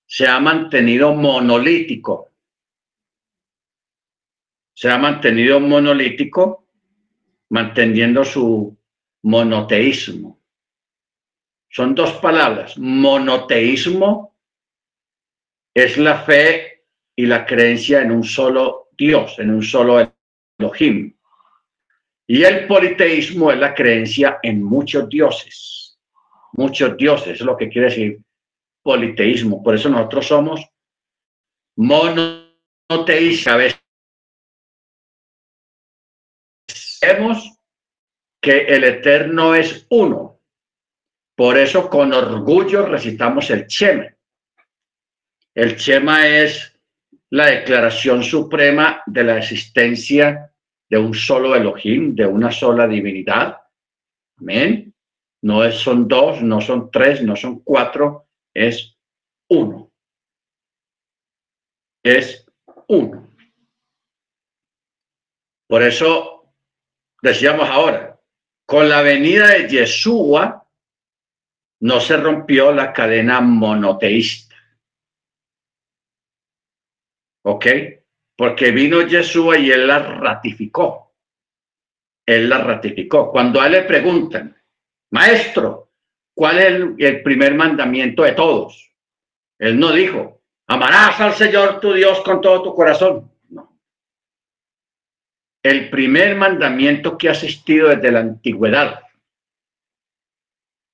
se ha mantenido monolítico. Se ha mantenido monolítico, manteniendo su monoteísmo. Son dos palabras. Monoteísmo es la fe y la creencia en un solo Dios, en un solo Elohim. Y el politeísmo es la creencia en muchos dioses. Muchos dioses, es lo que quiere decir politeísmo. Por eso nosotros somos monoteístas. Sabemos que el Eterno es uno, por eso con orgullo recitamos el Chema. El Chema es la declaración suprema de la existencia de un solo Elohim, de una sola divinidad. Amén. No es, son dos, no son tres, no son cuatro, es uno. Es uno. Por eso decíamos ahora, con la venida de Yeshua, no se rompió la cadena monoteísta. ¿Ok? Porque vino Jesús y él la ratificó. Él la ratificó. Cuando a él le preguntan, maestro, ¿cuál es el, primer mandamiento de todos? Él no dijo, amarás al Señor tu Dios con todo tu corazón. No. El primer mandamiento que ha asistido desde la antigüedad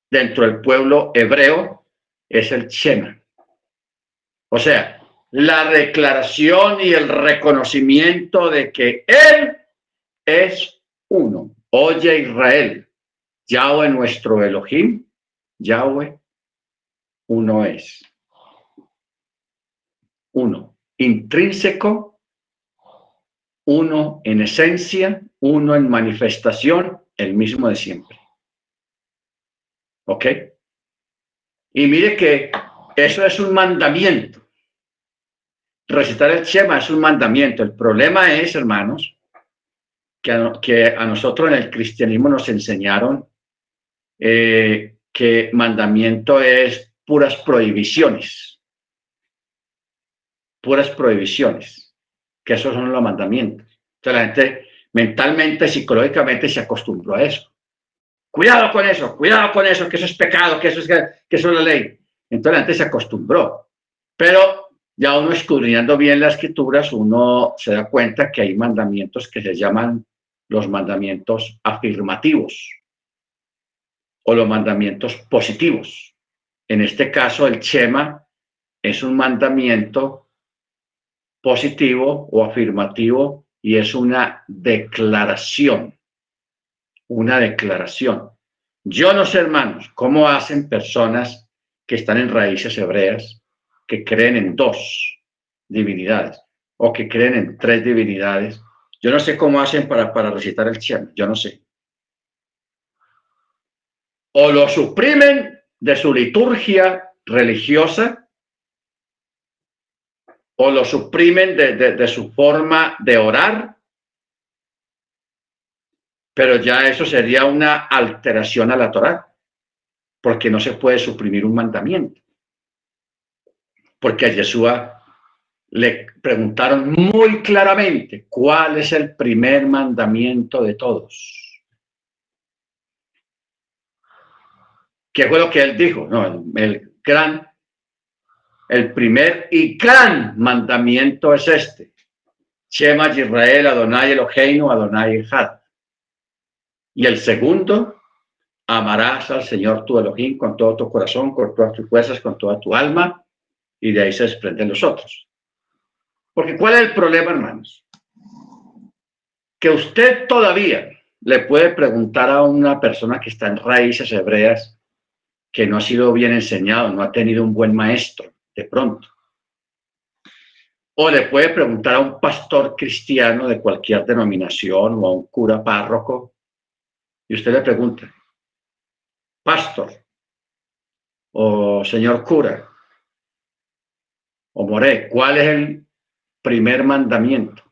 dentro del pueblo hebreo es el Shema. O sea, la declaración y el reconocimiento de que Él es uno. Oye Israel, Yahweh nuestro Elohim, Yahweh uno es. Uno, intrínseco, uno en esencia, uno en manifestación, el mismo de siempre. ¿Ok? Y mire que eso es un mandamiento. Recitar el Shema es un mandamiento. El problema es, hermanos, que a, nosotros en el cristianismo nos enseñaron eh, que mandamiento es puras prohibiciones. Puras prohibiciones. Que esos son los mandamientos. Entonces mentalmente, psicológicamente se acostumbró a eso. Cuidado con eso, cuidado con eso, que eso es pecado, que eso es, que eso es la ley. Entonces la gente se acostumbró. Pero ya uno escudriñando bien las escrituras, uno se da cuenta que hay mandamientos que se llaman los mandamientos afirmativos o los mandamientos positivos. En este caso, el Chema es un mandamiento positivo o afirmativo y es una declaración, una declaración. Yo no sé, hermanos, cómo hacen personas que están en raíces hebreas, que creen en dos divinidades o que creen en tres divinidades. Yo no sé cómo hacen para, para recitar el Chema, yo no sé. O lo suprimen de su liturgia religiosa o lo suprimen de, su forma de orar, pero ya eso sería una alteración a la Torá, porque no se puede suprimir un mandamiento. Porque a Yeshua le preguntaron muy claramente cuál es el primer mandamiento de todos. ¿Qué fue lo que él dijo? No, el gran el primer y gran mandamiento es este. Shema Israel, Adonai Eloheinu, Adonai Echad. Y el segundo, amarás al Señor tu Elohim con todo tu corazón, con todas tus fuerzas, con toda tu alma, y de ahí se desprenden los otros. Porque ¿cuál es el problema, hermanos? Que usted todavía le puede preguntar a una persona que está en raíces hebreas, que no ha sido bien enseñado, no ha tenido un buen maestro, de pronto. O le puede preguntar a un pastor cristiano de cualquier denominación o a un cura párroco y usted le pregunta, pastor o señor cura o moré, ¿cuál es el primer mandamiento?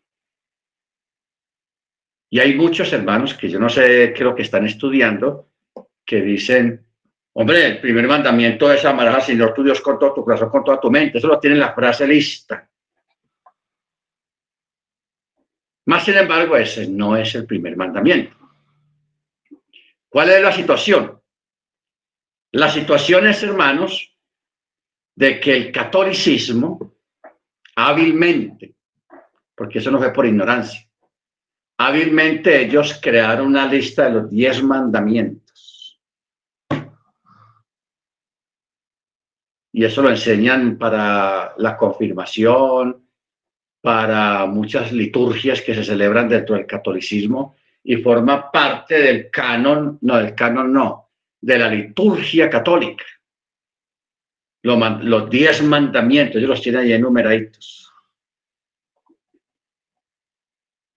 Y hay muchos hermanos que yo no sé lo que están estudiando que dicen, Hombre, el primer mandamiento es amar al Señor tu Dios con todo tu corazón, con toda tu mente. Eso lo tiene la frase lista. Más sin embargo, ese no es el primer mandamiento. ¿Cuál es la situación? La situación es, hermanos, de que el catolicismo hábilmente, porque eso no fue por ignorancia, hábilmente ellos crearon una lista de los diez mandamientos y eso lo enseñan para la confirmación, para muchas liturgias que se celebran dentro del catolicismo y forma parte del canon, no, del canon no, de la liturgia católica. Los, diez mandamientos, ellos los tienen ahí enumeraditos.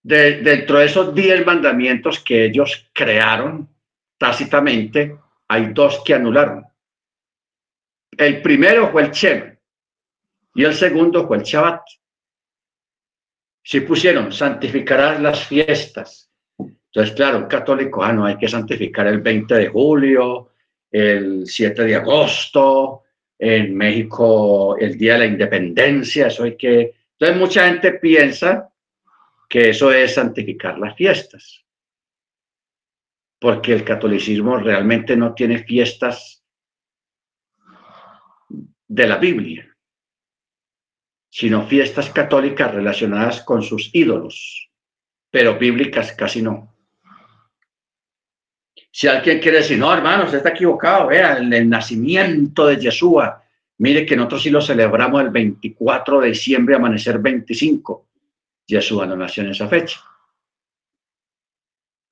dentro de esos diez mandamientos que ellos crearon tácitamente, hay dos que anularon. El primero fue el Shem y el segundo fue el Shabbat. Si pusieron, santificarás las fiestas. Entonces, claro, un católico, ah, no, hay que santificar el 20 de julio, el 7 de agosto, en México el Día de la Independencia, eso que... Entonces, mucha gente piensa que eso es santificar las fiestas, porque el catolicismo realmente no tiene fiestas de la Biblia, sino fiestas católicas relacionadas con sus ídolos, pero bíblicas casi no. Si alguien quiere decir, no, hermanos, está equivocado, vea, el, nacimiento de Yeshua, mire que nosotros sí lo celebramos el 24 de diciembre, amanecer 25. Yeshua no nació en esa fecha.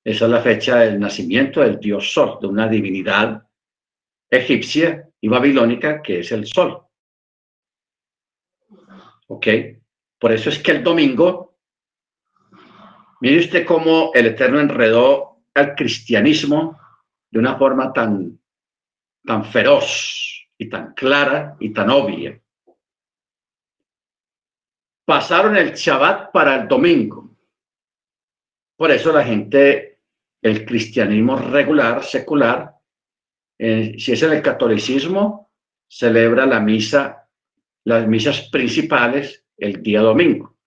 Esa es la fecha del nacimiento del dios Sol, de una divinidad egipcia y babilónica, que es el sol. ¿Ok? Por eso es que el domingo, mire usted cómo el Eterno enredó al cristianismo de una forma tan, tan feroz y tan clara y tan obvia. Pasaron el Shabbat para el domingo. Por eso la gente, el cristianismo regular, secular, eh, si es en el catolicismo, celebra la misa, las misas principales el día domingo.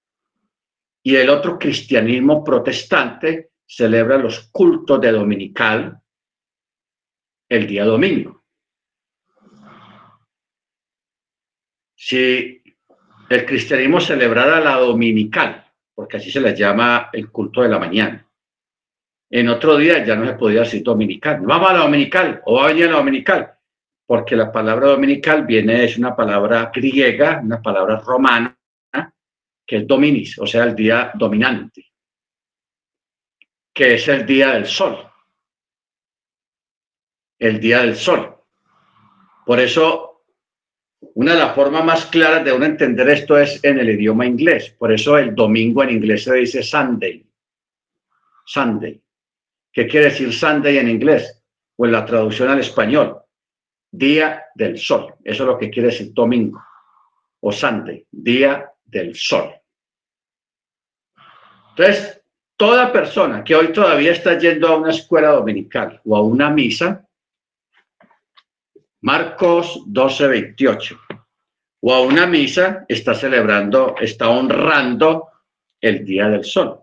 Y el otro cristianismo protestante celebra los cultos de dominical el día domingo. Si el cristianismo celebrara la dominical, porque así se le llama el culto de la mañana, en otro día ya no se podía decir dominical. Vamos a la dominical o va a venir a la dominical, porque la palabra dominical viene, es una palabra griega, una palabra romana, que es dominis, o sea, el día dominante, que es el día del sol. El día del sol. Por eso, una de las formas más claras de uno entender esto es en el idioma inglés. Por eso el domingo en inglés se dice Sunday. Sunday. ¿Qué quiere decir Sunday en inglés? O en la traducción al español. Día del sol. Eso es lo que quiere decir domingo. O Sunday. Día del sol. Entonces, toda persona que hoy todavía está yendo a una escuela dominical o a una misa, Marcos 12, 28, o a una misa, está celebrando, está honrando el día del sol.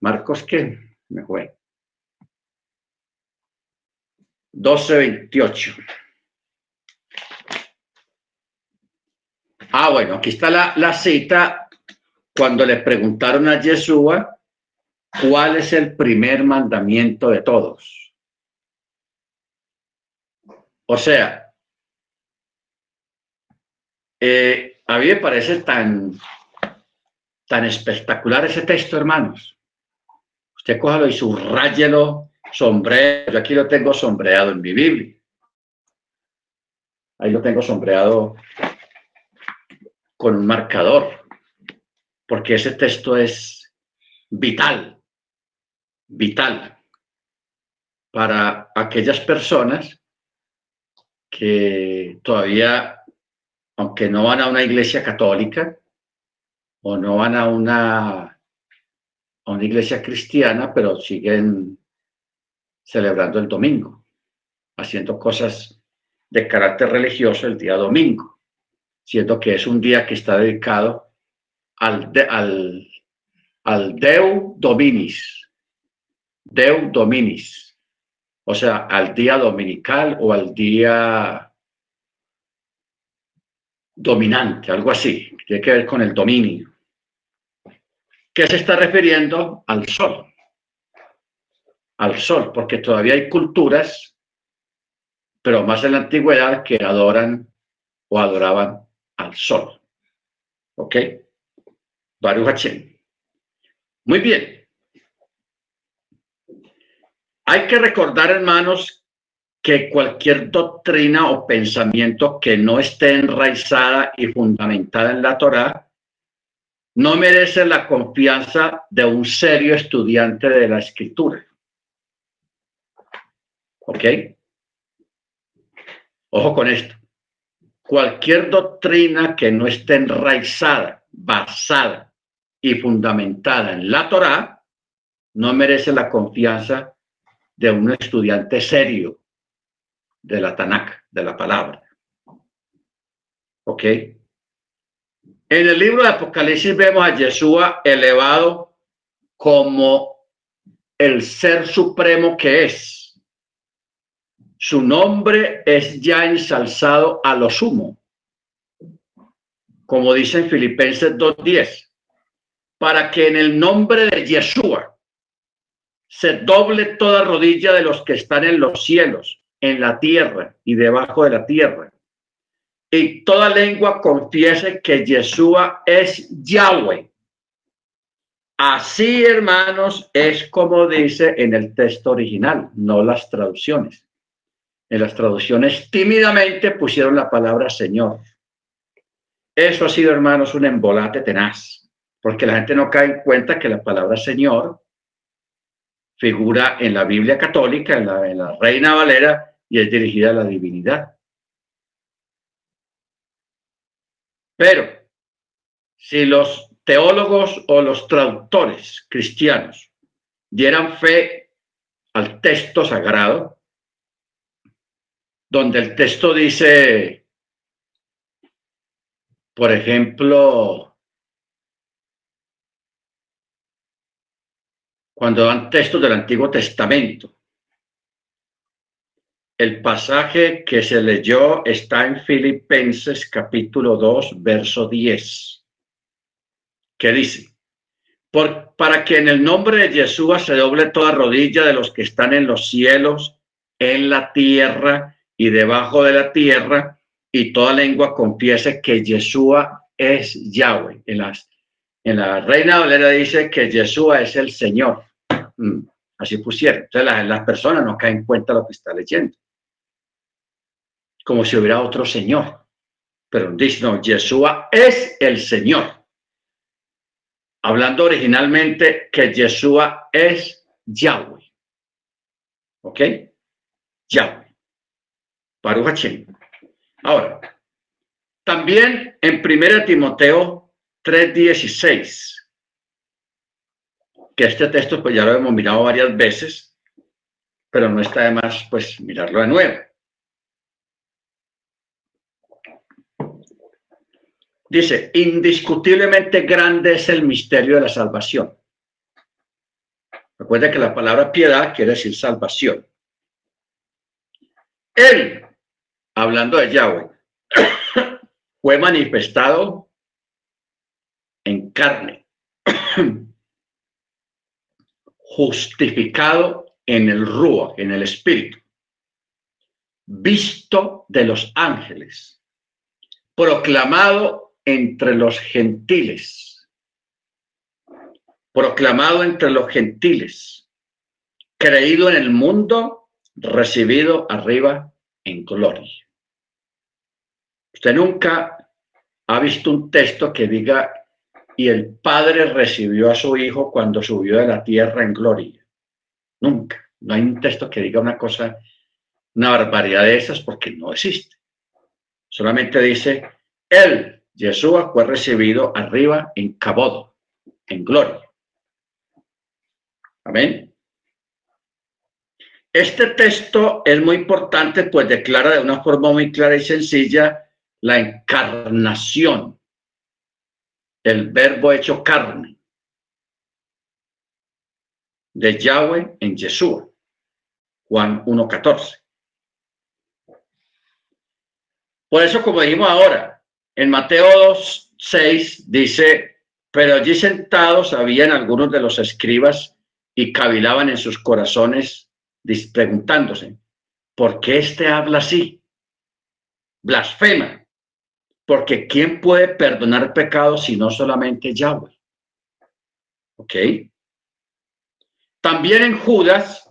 Marcos, ¿qué? Me fue. 12, 28. Ah, bueno, aquí está la, la cita cuando le preguntaron a Yeshua cuál es el primer mandamiento de todos. O sea, eh, a mí me parece tan, tan espectacular ese texto, hermanos. Usted cójalo y subrayelo, sombrero. Yo aquí lo tengo sombreado en mi Biblia. Ahí lo tengo sombreado con un marcador porque ese texto es vital, vital para aquellas personas que todavía, aunque no van a una iglesia católica o no van a una, a una iglesia cristiana, pero siguen celebrando el domingo, haciendo cosas de carácter religioso el día domingo, siendo que es un día que está dedicado al, al, al Deu Dominis, Deu Dominis, o sea, al día dominical o al día dominante, algo así, tiene que ver con el dominio. ¿Qué se está refiriendo? Al sol. Al sol, porque todavía hay culturas, pero más en la antigüedad, que adoran o adoraban al sol. ¿Ok? Muy bien. Hay que recordar, hermanos, que cualquier doctrina o pensamiento que no esté enraizada y fundamentada en la Torá no merece la confianza de un serio estudiante de la escritura. ¿Ok? Ojo con esto. Cualquier doctrina que no esté enraizada, basada y fundamentada en la Torá, no merece la confianza de un estudiante serio de la Tanakh, de la palabra. ¿Ok? En el libro de Apocalipsis vemos a Yeshua elevado como el ser supremo que es. Su nombre es ya ensalzado a lo sumo. Como dice en Filipenses 2.10 para que en el nombre de Yeshua se doble toda rodilla de los que están en los cielos, en la tierra y debajo de la tierra. Y toda lengua confiese que Yeshua es Yahweh. Así, hermanos, es como dice en el texto original, no las traducciones. En las traducciones tímidamente pusieron la palabra Señor. Eso ha sido, hermanos, un embolate tenaz porque la gente no cae en cuenta que la palabra Señor figura en la Biblia católica, en la, Reina Valera, y es dirigida a la divinidad. Pero si los teólogos o los traductores cristianos dieran fe al texto sagrado, donde el texto dice, por ejemplo, cuando dan textos del Antiguo Testamento. El pasaje que se leyó está en Filipenses capítulo 2, verso 10, que dice, Por, para que en el nombre de Yeshua se doble toda rodilla de los que están en los cielos, en la tierra y debajo de la tierra, y toda lengua confiese que Yeshua es Yahweh. En la Reina Valera dice que Yeshua es el Señor. Mm, así pusieron. Entonces las, personas no caen en cuenta lo que está leyendo como si hubiera otro Señor. Pero dice, no, Yeshua es el Señor. Hablando originalmente que Yeshua es Yahweh. ¿Ok? Yahweh. Baruch Ahora, también en 1 Timoteo 3:16, que este texto pues ya lo hemos mirado varias veces, pero no está de más pues mirarlo de nuevo. Dice, indiscutiblemente grande es el misterio de la salvación. Recuerda que la palabra piedad quiere decir salvación. Él, hablando de Yahweh, [coughs] fue manifestado en carne, [coughs] justificado en el Rúa, en el Espíritu, visto de los ángeles, proclamado entre los gentiles, proclamado entre los gentiles, creído en el mundo, recibido arriba en gloria. Usted nunca ha visto un texto que diga, y el Padre recibió a su Hijo cuando subió de la tierra en gloria. Nunca. No hay un texto que diga una cosa, una barbaridad de esas, porque no existe. Solamente dice, Él Yeshua fue recibido arriba en cabodo, en gloria. Amén. Este texto es muy importante, pues declara de una forma muy clara y sencilla la encarnación, el verbo hecho carne de Yahweh en Yeshua, Juan 1.14. Por eso, como dijimos ahora, en Mateo 2, 6 dice, pero allí sentados habían algunos de los escribas y cavilaban en sus corazones preguntándose, ¿por qué éste habla así? Blasfema, porque ¿quién puede perdonar pecados si no solamente Yahweh? ¿Ok? También en Judas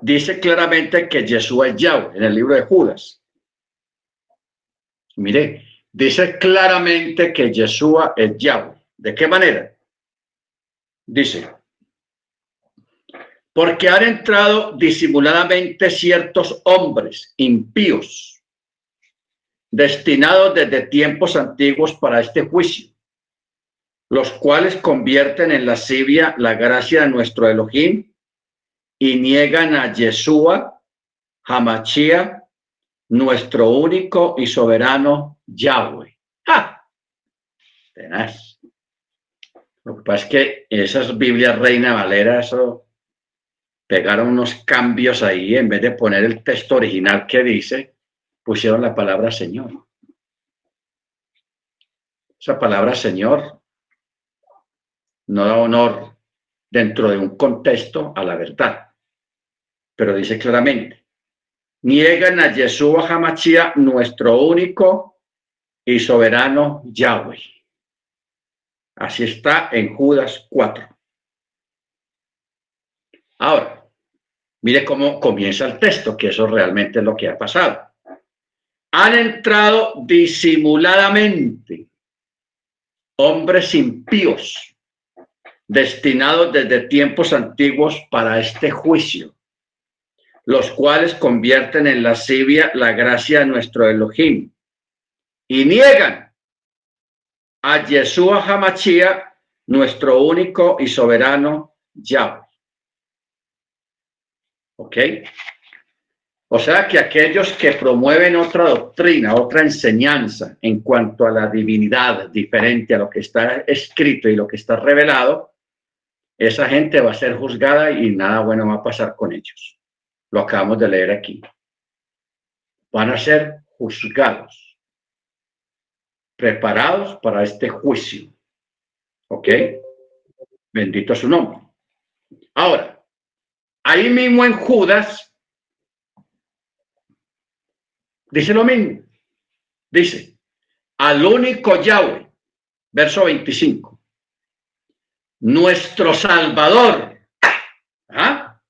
dice claramente que Jesús es Yahweh, en el libro de Judas. Mire, dice claramente que Yeshua es Yahweh. ¿De qué manera? Dice, porque han entrado disimuladamente ciertos hombres impíos, destinados desde tiempos antiguos para este juicio, los cuales convierten en lascivia la gracia de nuestro Elohim y niegan a Yeshua, Hamachia, nuestro único y soberano Yahweh. ¡Ja! Tenaz. Lo que pasa es que esas Biblias Reina Valera, eso pegaron unos cambios ahí, en vez de poner el texto original que dice, pusieron la palabra Señor. Esa palabra Señor no da honor dentro de un contexto a la verdad, pero dice claramente, niegan a Yeshua Hamachia, nuestro único y soberano Yahweh. Así está en Judas 4. Ahora, mire cómo comienza el texto, que eso realmente es lo que ha pasado. Han entrado disimuladamente hombres impíos, destinados desde tiempos antiguos para este juicio los cuales convierten en lascivia la gracia de nuestro Elohim y niegan a Yeshua Hamachia, nuestro único y soberano Yahweh. ¿Ok? O sea que aquellos que promueven otra doctrina, otra enseñanza en cuanto a la divinidad diferente a lo que está escrito y lo que está revelado, esa gente va a ser juzgada y nada bueno va a pasar con ellos. Lo acabamos de leer aquí. Van a ser juzgados, preparados para este juicio. ¿Ok? Bendito su nombre. Ahora, ahí mismo en Judas Dice lo mismo. Dice, al único Yahweh, verso 25, nuestro Salvador. ¿Ah?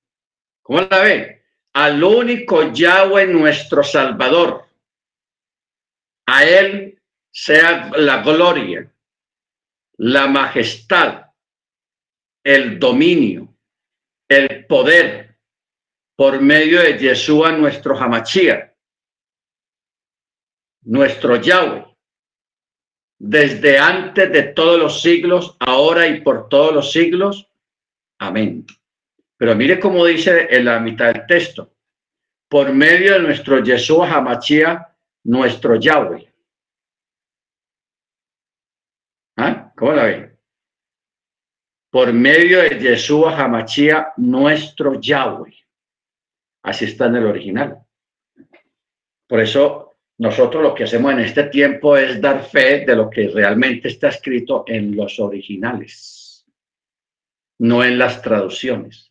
¿Cómo la ve? Al único Yahweh, nuestro Salvador. A Él sea la gloria, la majestad, el dominio, el poder por medio de Yeshua nuestro Hamachías nuestro Yahweh, desde antes de todos los siglos, ahora y por todos los siglos. Amén. Pero mire cómo dice en la mitad del texto, por medio de nuestro Yeshua Hamachia, nuestro Yahweh. ¿Ah? ¿Cómo la ve? Por medio de Yeshua Hamachia, nuestro Yahweh. Así está en el original. Por eso nosotros lo que hacemos en este tiempo es dar fe de lo que realmente está escrito en los originales, no en las traducciones.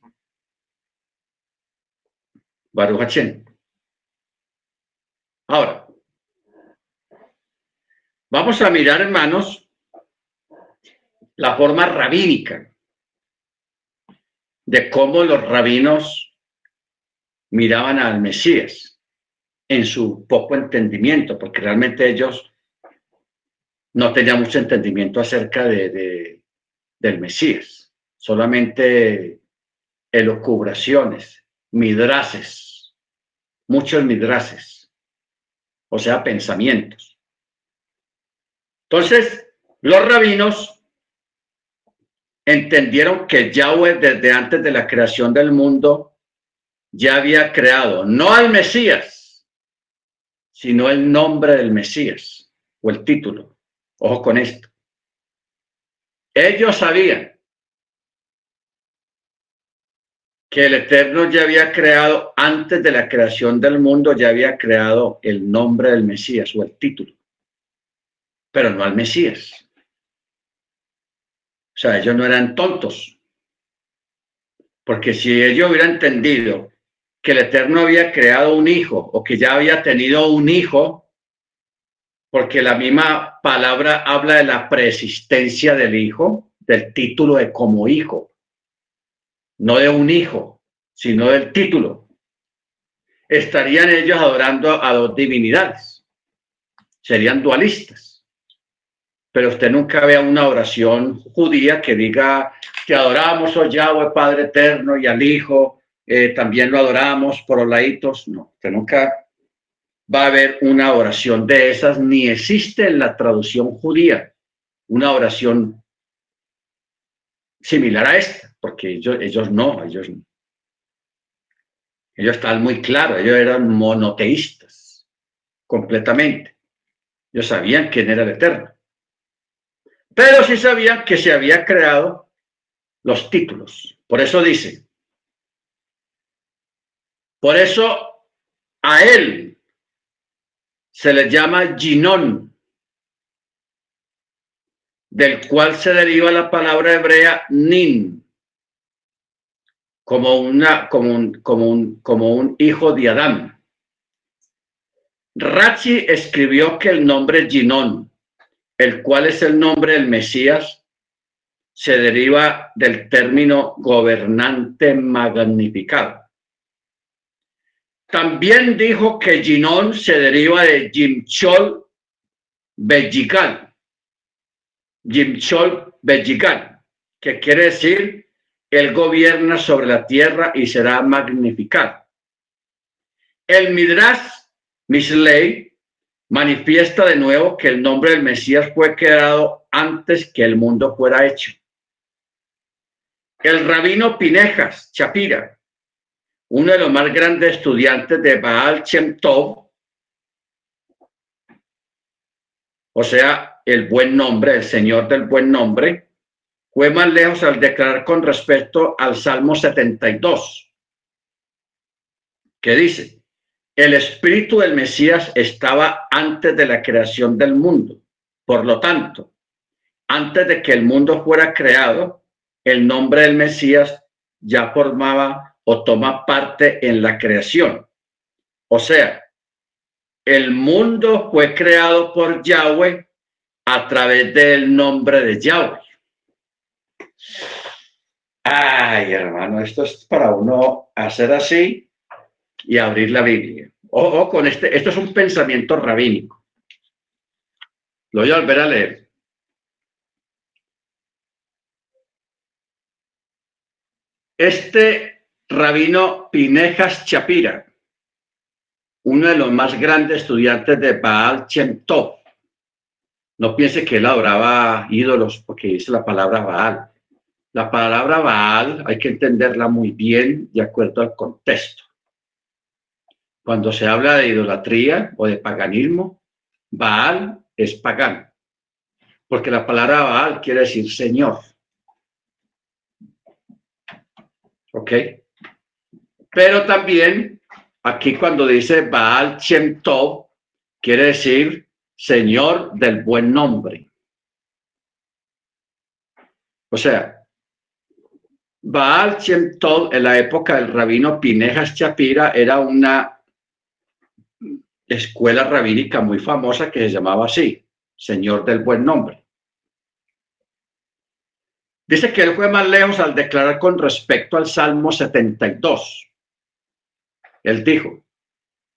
Baruch Ahora, vamos a mirar, hermanos, la forma rabínica de cómo los rabinos miraban al Mesías en su poco entendimiento, porque realmente ellos no tenían mucho entendimiento acerca de, del Mesías, solamente elocubraciones, midrases, muchos midrases, o sea, pensamientos. Entonces, los rabinos entendieron que Yahweh desde antes de la creación del mundo ya había creado, no al Mesías, sino el nombre del Mesías o el título. Ojo con esto. Ellos sabían que el Eterno ya había creado, antes de la creación del mundo, ya había creado el nombre del Mesías o el título, pero no al Mesías. O sea, ellos no eran tontos, porque si ellos hubieran entendido que el Eterno había creado un hijo o que ya había tenido un hijo, porque la misma palabra habla de la preexistencia del hijo, del título de como hijo, no de un hijo, sino del título. Estarían ellos adorando a dos divinidades, serían dualistas. Pero usted nunca vea una oración judía que diga que adoramos a Yahweh Padre Eterno y al Hijo eh, también lo adoramos por los laitos. No, usted nunca va a haber una oración de esas, ni existe en la traducción judía una oración similar a esta, porque ellos, ellos no, ellos no. Ellos estaban muy claros, ellos eran monoteístas, completamente. Ellos sabían quién era el Eterno. Pero sí sabían que se había creado los títulos. Por eso dice, por eso a él se le llama Ginón, del cual se deriva la palabra hebrea Nin, como, un, un hijo de Adán. Rachi escribió que el nombre Ginón, el cual es el nombre del Mesías, se deriva del término gobernante magnificado. También dijo que Ginón se deriva de Jimchol Bellical. Jimchol Bellical, que quiere decir él gobierna sobre la tierra y será magnificado. El Midrash Misley manifiesta de nuevo que el nombre del Mesías fue creado antes que el mundo fuera hecho. El rabino Pinejas Chapira uno de los más grandes estudiantes de Baal Shem Tov, o sea, el buen nombre, el Señor del buen nombre, fue más lejos al declarar con respecto al Salmo 72, que dice, el espíritu del Mesías estaba antes de la creación del mundo. Por lo tanto, antes de que el mundo fuera creado, el nombre del Mesías ya formaba o toma parte en la creación. O sea, el mundo fue creado por Yahweh a través del nombre de Yahweh. Ay, hermano, esto es para uno hacer así y abrir la Biblia. Ojo con este, esto es un pensamiento rabínico. Lo voy a volver a leer. Este Rabino Pinejas Chapira, uno de los más grandes estudiantes de Baal Shem. No piense que él adoraba ídolos porque dice la palabra Baal. La palabra Baal hay que entenderla muy bien de acuerdo al contexto. Cuando se habla de idolatría o de paganismo, Baal es pagano, porque la palabra Baal quiere decir Señor. ¿Ok? Pero también aquí cuando dice Baal Shem Tov, quiere decir Señor del buen nombre. O sea, Baal Shem Tov en la época del rabino Pinejas Chapira era una escuela rabínica muy famosa que se llamaba así, Señor del buen nombre. Dice que él fue más lejos al declarar con respecto al Salmo 72. Él dijo,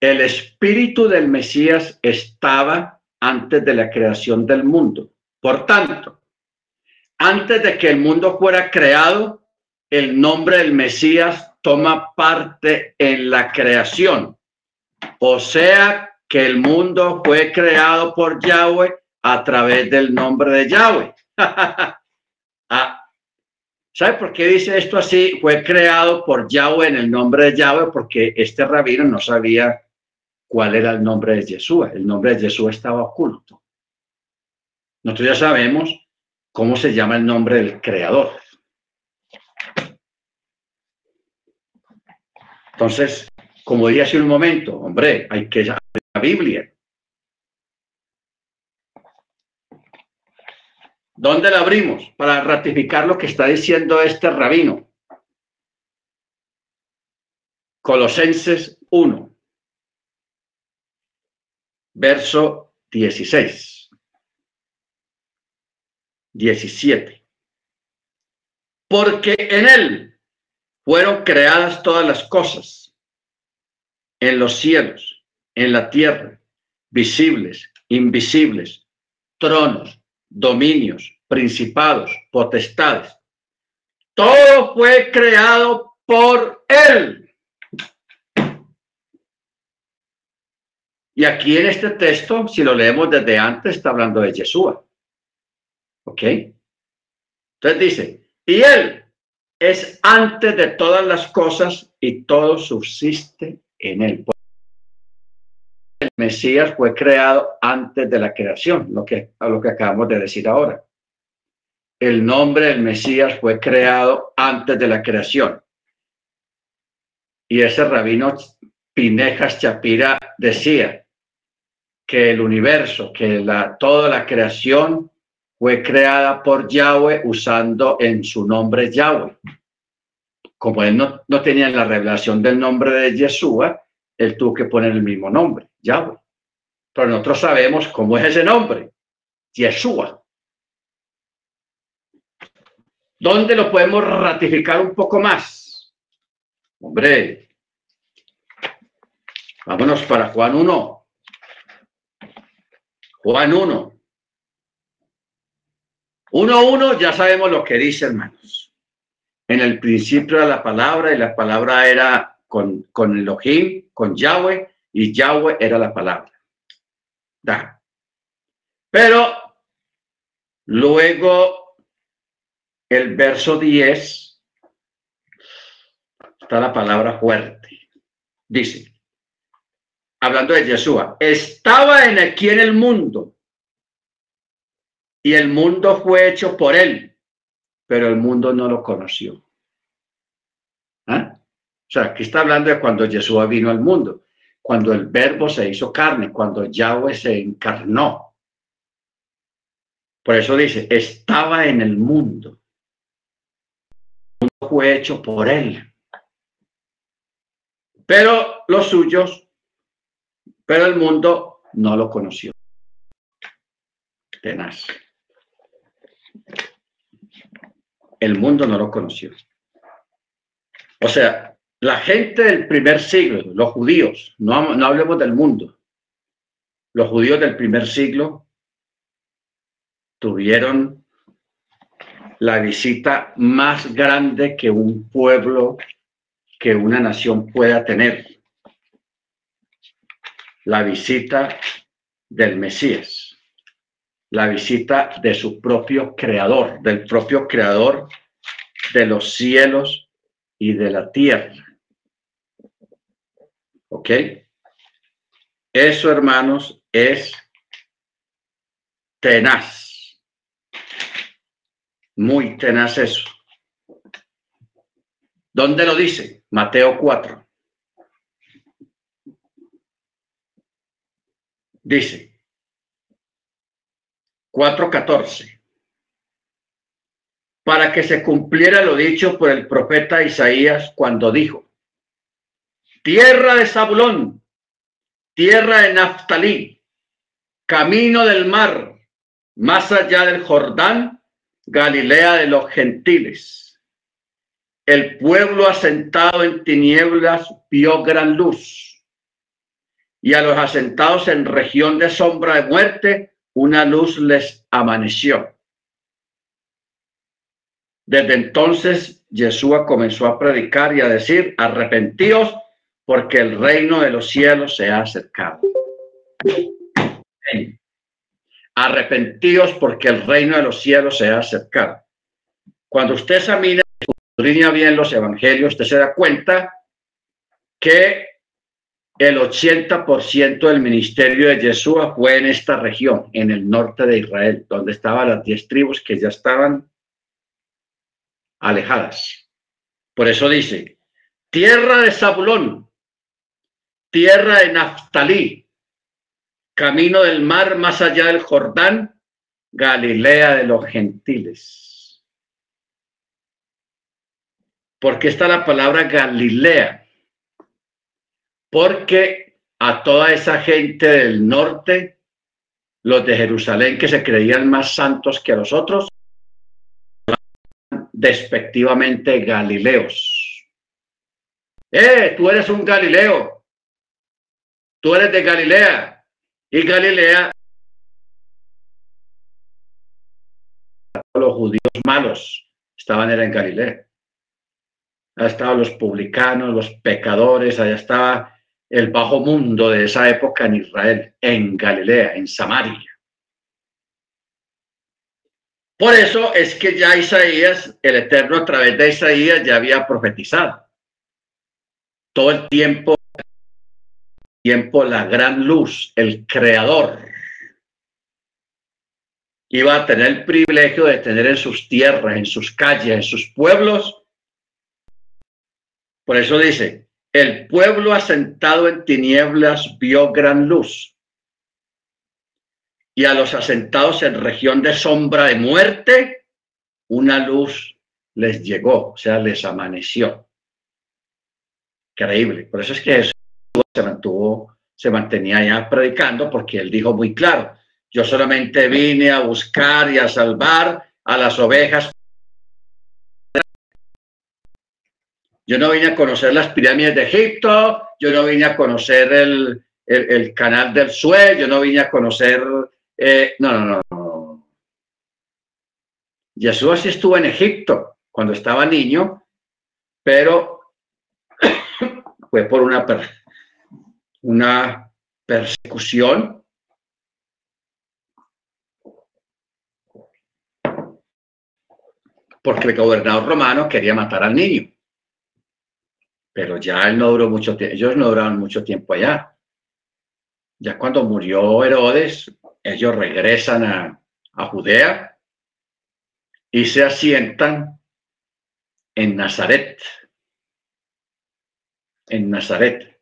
el espíritu del Mesías estaba antes de la creación del mundo. Por tanto, antes de que el mundo fuera creado, el nombre del Mesías toma parte en la creación. O sea que el mundo fue creado por Yahweh a través del nombre de Yahweh. [laughs] ah, ¿Sabe por qué dice esto así? Fue creado por Yahweh en el nombre de Yahweh porque este rabino no sabía cuál era el nombre de Yeshua. El nombre de Yeshua estaba oculto. Nosotros ya sabemos cómo se llama el nombre del creador. Entonces, como dije hace un momento, hombre, hay que la Biblia. ¿Dónde la abrimos? Para ratificar lo que está diciendo este rabino. Colosenses 1, verso 16, 17. Porque en él fueron creadas todas las cosas, en los cielos, en la tierra, visibles, invisibles, tronos, dominios, principados, potestades. Todo fue creado por Él. Y aquí en este texto, si lo leemos desde antes, está hablando de Yeshua. ¿Ok? Entonces dice, y Él es antes de todas las cosas y todo subsiste en Él. Mesías fue creado antes de la creación, lo que, a lo que acabamos de decir ahora. El nombre del Mesías fue creado antes de la creación. Y ese rabino Pinejas Chapira decía que el universo, que la, toda la creación fue creada por Yahweh usando en su nombre Yahweh. Como él no, no tenía la revelación del nombre de Yeshua, él tuvo que poner el mismo nombre, Yahweh. Pero nosotros sabemos cómo es ese nombre, Yeshua. ¿Dónde lo podemos ratificar un poco más? Hombre, vámonos para Juan 1. Juan 1. 1.1 ya sabemos lo que dice, hermanos. En el principio era la palabra y la palabra era con, con Elohim, con Yahweh, y Yahweh era la palabra. Da. Pero luego el verso 10 está la palabra fuerte. Dice, hablando de Yeshua, estaba en aquí en el mundo y el mundo fue hecho por él, pero el mundo no lo conoció. ¿Ah? O sea, aquí está hablando de cuando Yeshua vino al mundo, cuando el verbo se hizo carne, cuando Yahweh se encarnó. Por eso dice, estaba en el mundo. El mundo fue hecho por él. Pero los suyos, pero el mundo no lo conoció. Tenaz. El mundo no lo conoció. O sea, la gente del primer siglo, los judíos, no, no hablemos del mundo, los judíos del primer siglo tuvieron la visita más grande que un pueblo, que una nación pueda tener. La visita del Mesías, la visita de su propio creador, del propio creador de los cielos y de la tierra. ¿Ok? Eso, hermanos, es tenaz. Muy tenaz eso. ¿Dónde lo dice? Mateo 4. Dice 4.14. Para que se cumpliera lo dicho por el profeta Isaías cuando dijo, tierra de Zabulón, tierra de Naftalí, camino del mar, más allá del Jordán, Galilea de los gentiles. El pueblo asentado en tinieblas vio gran luz, y a los asentados en región de sombra de muerte, una luz les amaneció. Desde entonces, Yeshua comenzó a predicar y a decir, arrepentíos porque el reino de los cielos se ha acercado. Arrepentidos porque el reino de los cielos se ha acercado. Cuando usted examina y bien los evangelios, usted se da cuenta que el 80% del ministerio de Yeshua fue en esta región, en el norte de Israel, donde estaban las diez tribus que ya estaban alejadas. Por eso dice, tierra de Zabulón, tierra de Naftalí, camino del mar más allá del Jordán, Galilea de los gentiles. ¿Por qué está la palabra Galilea? Porque a toda esa gente del norte, los de Jerusalén que se creían más santos que a los otros, despectivamente Galileos. ¡Eh, tú eres un Galileo! tú eres de Galilea y Galilea los judíos malos estaban en Galilea. Estaban los publicanos, los pecadores, allá estaba el bajo mundo de esa época en Israel, en Galilea, en Samaria. Por eso es que ya Isaías, el Eterno a través de Isaías ya había profetizado. Todo el tiempo tiempo la gran luz, el creador, iba a tener el privilegio de tener en sus tierras, en sus calles, en sus pueblos. Por eso dice, el pueblo asentado en tinieblas vio gran luz. Y a los asentados en región de sombra de muerte, una luz les llegó, o sea, les amaneció. Increíble. Por eso es que eso se mantuvo, se mantenía ya predicando porque él dijo muy claro, yo solamente vine a buscar y a salvar a las ovejas. Yo no vine a conocer las pirámides de Egipto, yo no vine a conocer el, el, canal del Suez, yo no vine a conocer... Eh, no, no, no. Jesús sí estuvo en Egipto cuando estaba niño, pero [coughs] fue por una, una persecución porque el gobernador romano quería matar al niño. Pero ya él no duró mucho tiempo, ellos no duraron mucho tiempo allá. Ya cuando murió Herodes, ellos regresan a, Judea y se asientan en Nazaret. En Nazaret.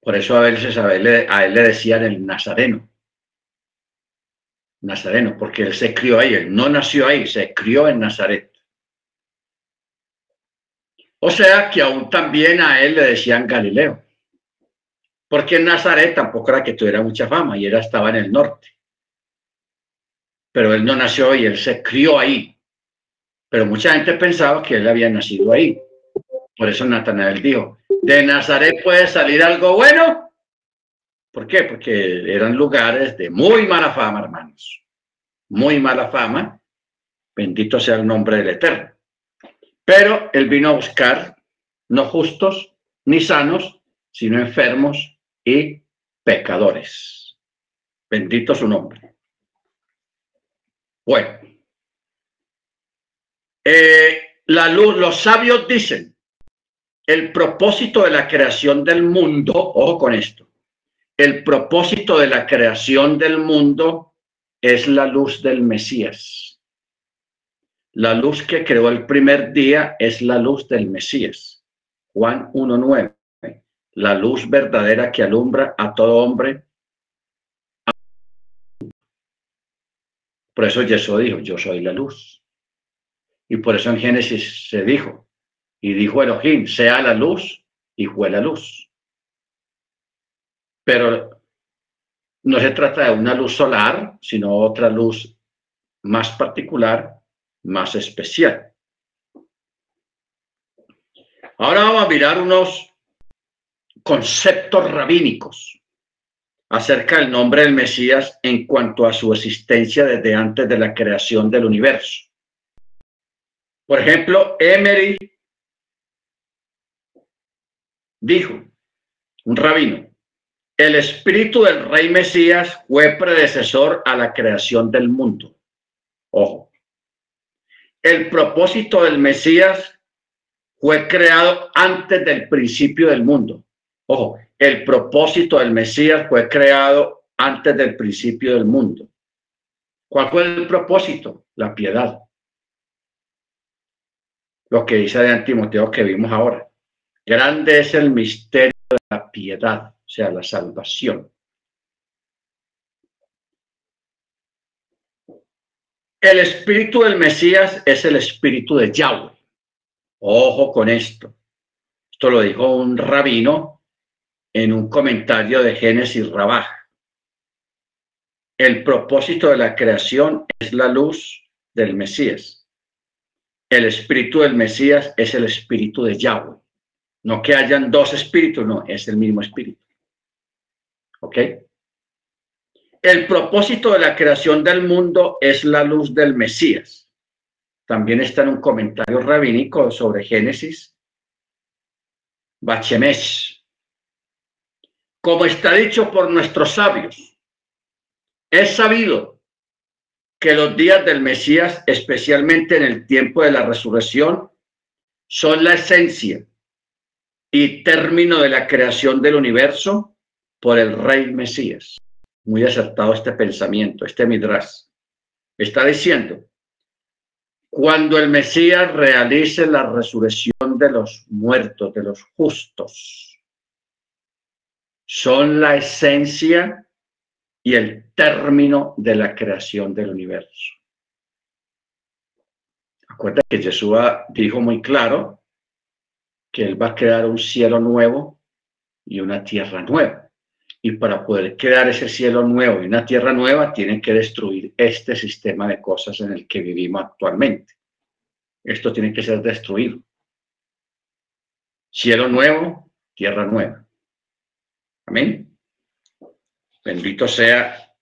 Por eso a veces a él, a él le decían el Nazareno. Nazareno, porque él se crió ahí, él no nació ahí, se crió en Nazaret. O sea que aún también a él le decían Galileo, porque Nazaret tampoco era que tuviera mucha fama y él estaba en el norte. Pero él no nació y él se crió ahí. Pero mucha gente pensaba que él había nacido ahí. Por eso Natanael dijo, ¿de Nazaret puede salir algo bueno? ¿Por qué? Porque eran lugares de muy mala fama, hermanos. Muy mala fama. Bendito sea el nombre del Eterno. Pero él vino a buscar no justos ni sanos, sino enfermos y pecadores. Bendito su nombre. Bueno, eh, la luz, los sabios dicen, el propósito de la creación del mundo, ojo con esto, el propósito de la creación del mundo es la luz del Mesías. La luz que creó el primer día es la luz del Mesías. Juan 1.9. La luz verdadera que alumbra a todo hombre. Por eso Jesús dijo, yo soy la luz. Y por eso en Génesis se dijo, y dijo Elohim, sea la luz, y fue la luz. Pero no se trata de una luz solar, sino otra luz más particular más especial. Ahora vamos a mirar unos conceptos rabínicos acerca del nombre del Mesías en cuanto a su existencia desde antes de la creación del universo. Por ejemplo, Emery dijo, un rabino, el espíritu del rey Mesías fue predecesor a la creación del mundo. Ojo, el propósito del Mesías fue creado antes del principio del mundo. Ojo, el propósito del Mesías fue creado antes del principio del mundo. ¿Cuál fue el propósito? La piedad. Lo que dice de Antimoteo que vimos ahora. Grande es el misterio de la piedad, o sea, la salvación. El espíritu del Mesías es el espíritu de Yahweh. Ojo con esto. Esto lo dijo un rabino en un comentario de Génesis Rabaj. El propósito de la creación es la luz del Mesías. El espíritu del Mesías es el espíritu de Yahweh. No que hayan dos espíritus, no, es el mismo espíritu. ¿Ok? El propósito de la creación del mundo es la luz del Mesías. También está en un comentario rabínico sobre Génesis. Bachemesh. Como está dicho por nuestros sabios, es sabido que los días del Mesías, especialmente en el tiempo de la resurrección, son la esencia y término de la creación del universo por el Rey Mesías muy acertado este pensamiento, este midrash. Está diciendo, cuando el Mesías realice la resurrección de los muertos, de los justos, son la esencia y el término de la creación del universo. Acuérdate que Jesús dijo muy claro que Él va a crear un cielo nuevo y una tierra nueva. Y para poder crear ese cielo nuevo y una tierra nueva, tienen que destruir este sistema de cosas en el que vivimos actualmente. Esto tiene que ser destruido. Cielo nuevo, tierra nueva. Amén. Bendito sea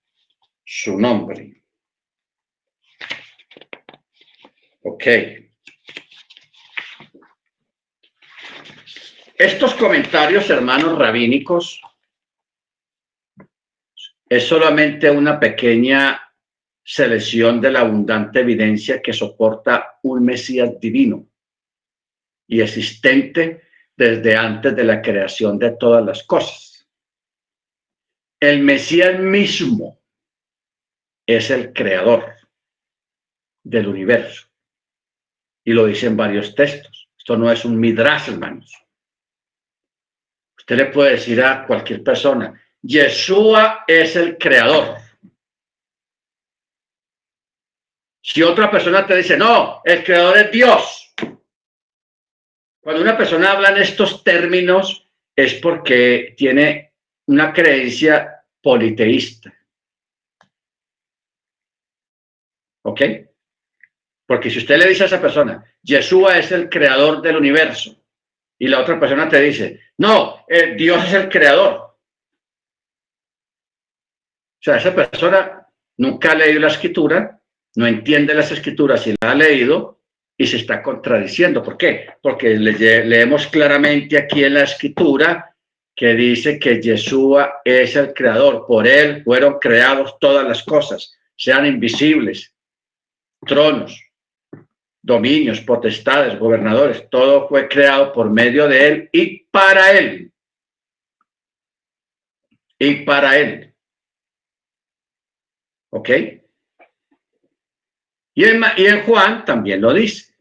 su nombre. Ok. Estos comentarios, hermanos rabínicos, es solamente una pequeña selección de la abundante evidencia que soporta un Mesías divino y existente desde antes de la creación de todas las cosas. El Mesías mismo es el creador del universo. Y lo dicen varios textos. Esto no es un midrash, hermanos. Usted le puede decir a cualquier persona, Yeshua es el creador. Si otra persona te dice, no, el creador es Dios. Cuando una persona habla en estos términos es porque tiene una creencia politeísta. ¿Ok? Porque si usted le dice a esa persona, Yeshua es el creador del universo, y la otra persona te dice, no, eh, Dios es el creador. O sea, esa persona nunca ha leído la escritura, no entiende las escrituras y la ha leído y se está contradiciendo. ¿Por qué? Porque leemos claramente aquí en la escritura que dice que Yeshua es el creador. Por él fueron creados todas las cosas, sean invisibles, tronos, dominios, potestades, gobernadores, todo fue creado por medio de él y para él. Y para él. ¿Ok? Y en, y en Juan también lo dice.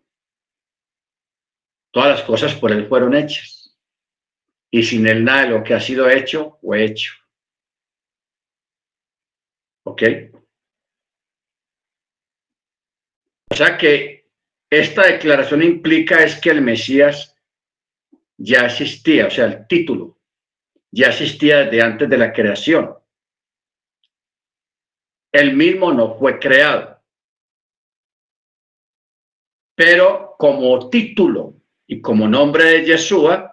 Todas las cosas por él fueron hechas. Y sin él nada de lo que ha sido hecho fue hecho. ¿Ok? O sea que esta declaración implica es que el Mesías ya existía, o sea, el título ya existía desde antes de la creación. El mismo no fue creado. Pero como título y como nombre de Yeshua,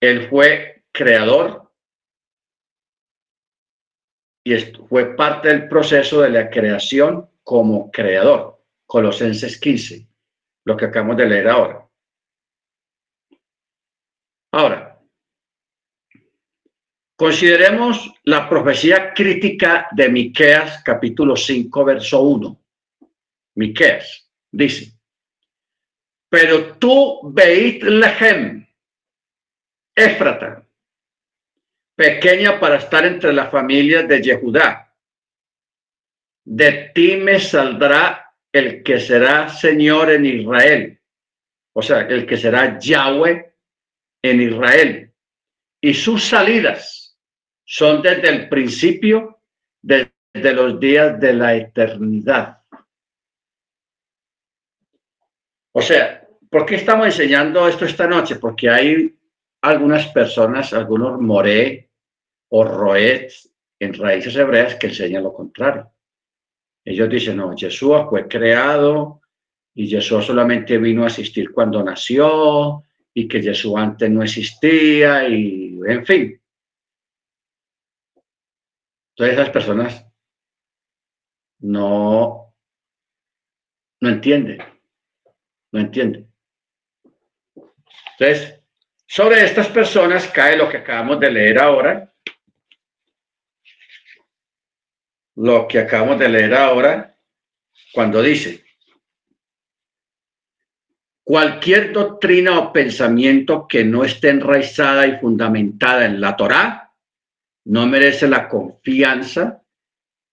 él fue creador y fue parte del proceso de la creación como creador. Colosenses 15, lo que acabamos de leer ahora. Ahora, consideremos la profecía crítica de Miqueas capítulo 5 verso 1. Miqueas dice: "Pero tú Beit Lehem, Éfrata, pequeña para estar entre las familias de Yehudá, de ti me saldrá el que será Señor en Israel, o sea, el que será Yahweh en Israel. Y sus salidas son desde el principio, desde los días de la eternidad. O sea, ¿por qué estamos enseñando esto esta noche? Porque hay algunas personas, algunos moré o roet en raíces hebreas que enseñan lo contrario. Ellos dicen, no, Jesús fue creado y Jesús solamente vino a asistir cuando nació y que Jesús antes no existía y en fin. Todas esas personas no, no entienden, no entienden. Entonces, sobre estas personas cae lo que acabamos de leer ahora, lo que acabamos de leer ahora cuando dice, cualquier doctrina o pensamiento que no esté enraizada y fundamentada en la Torá no merece la confianza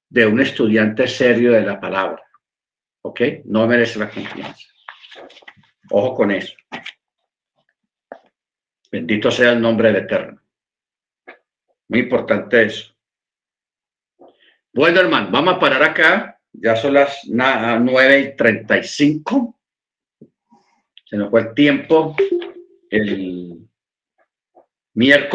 de un estudiante serio de la palabra. ¿Ok? No merece la confianza. Ojo con eso. Bendito sea el nombre del Eterno. Muy importante eso. Bueno, hermano, vamos a parar acá. Ya son las nueve y treinta y cinco. Se nos fue el tiempo. El miércoles.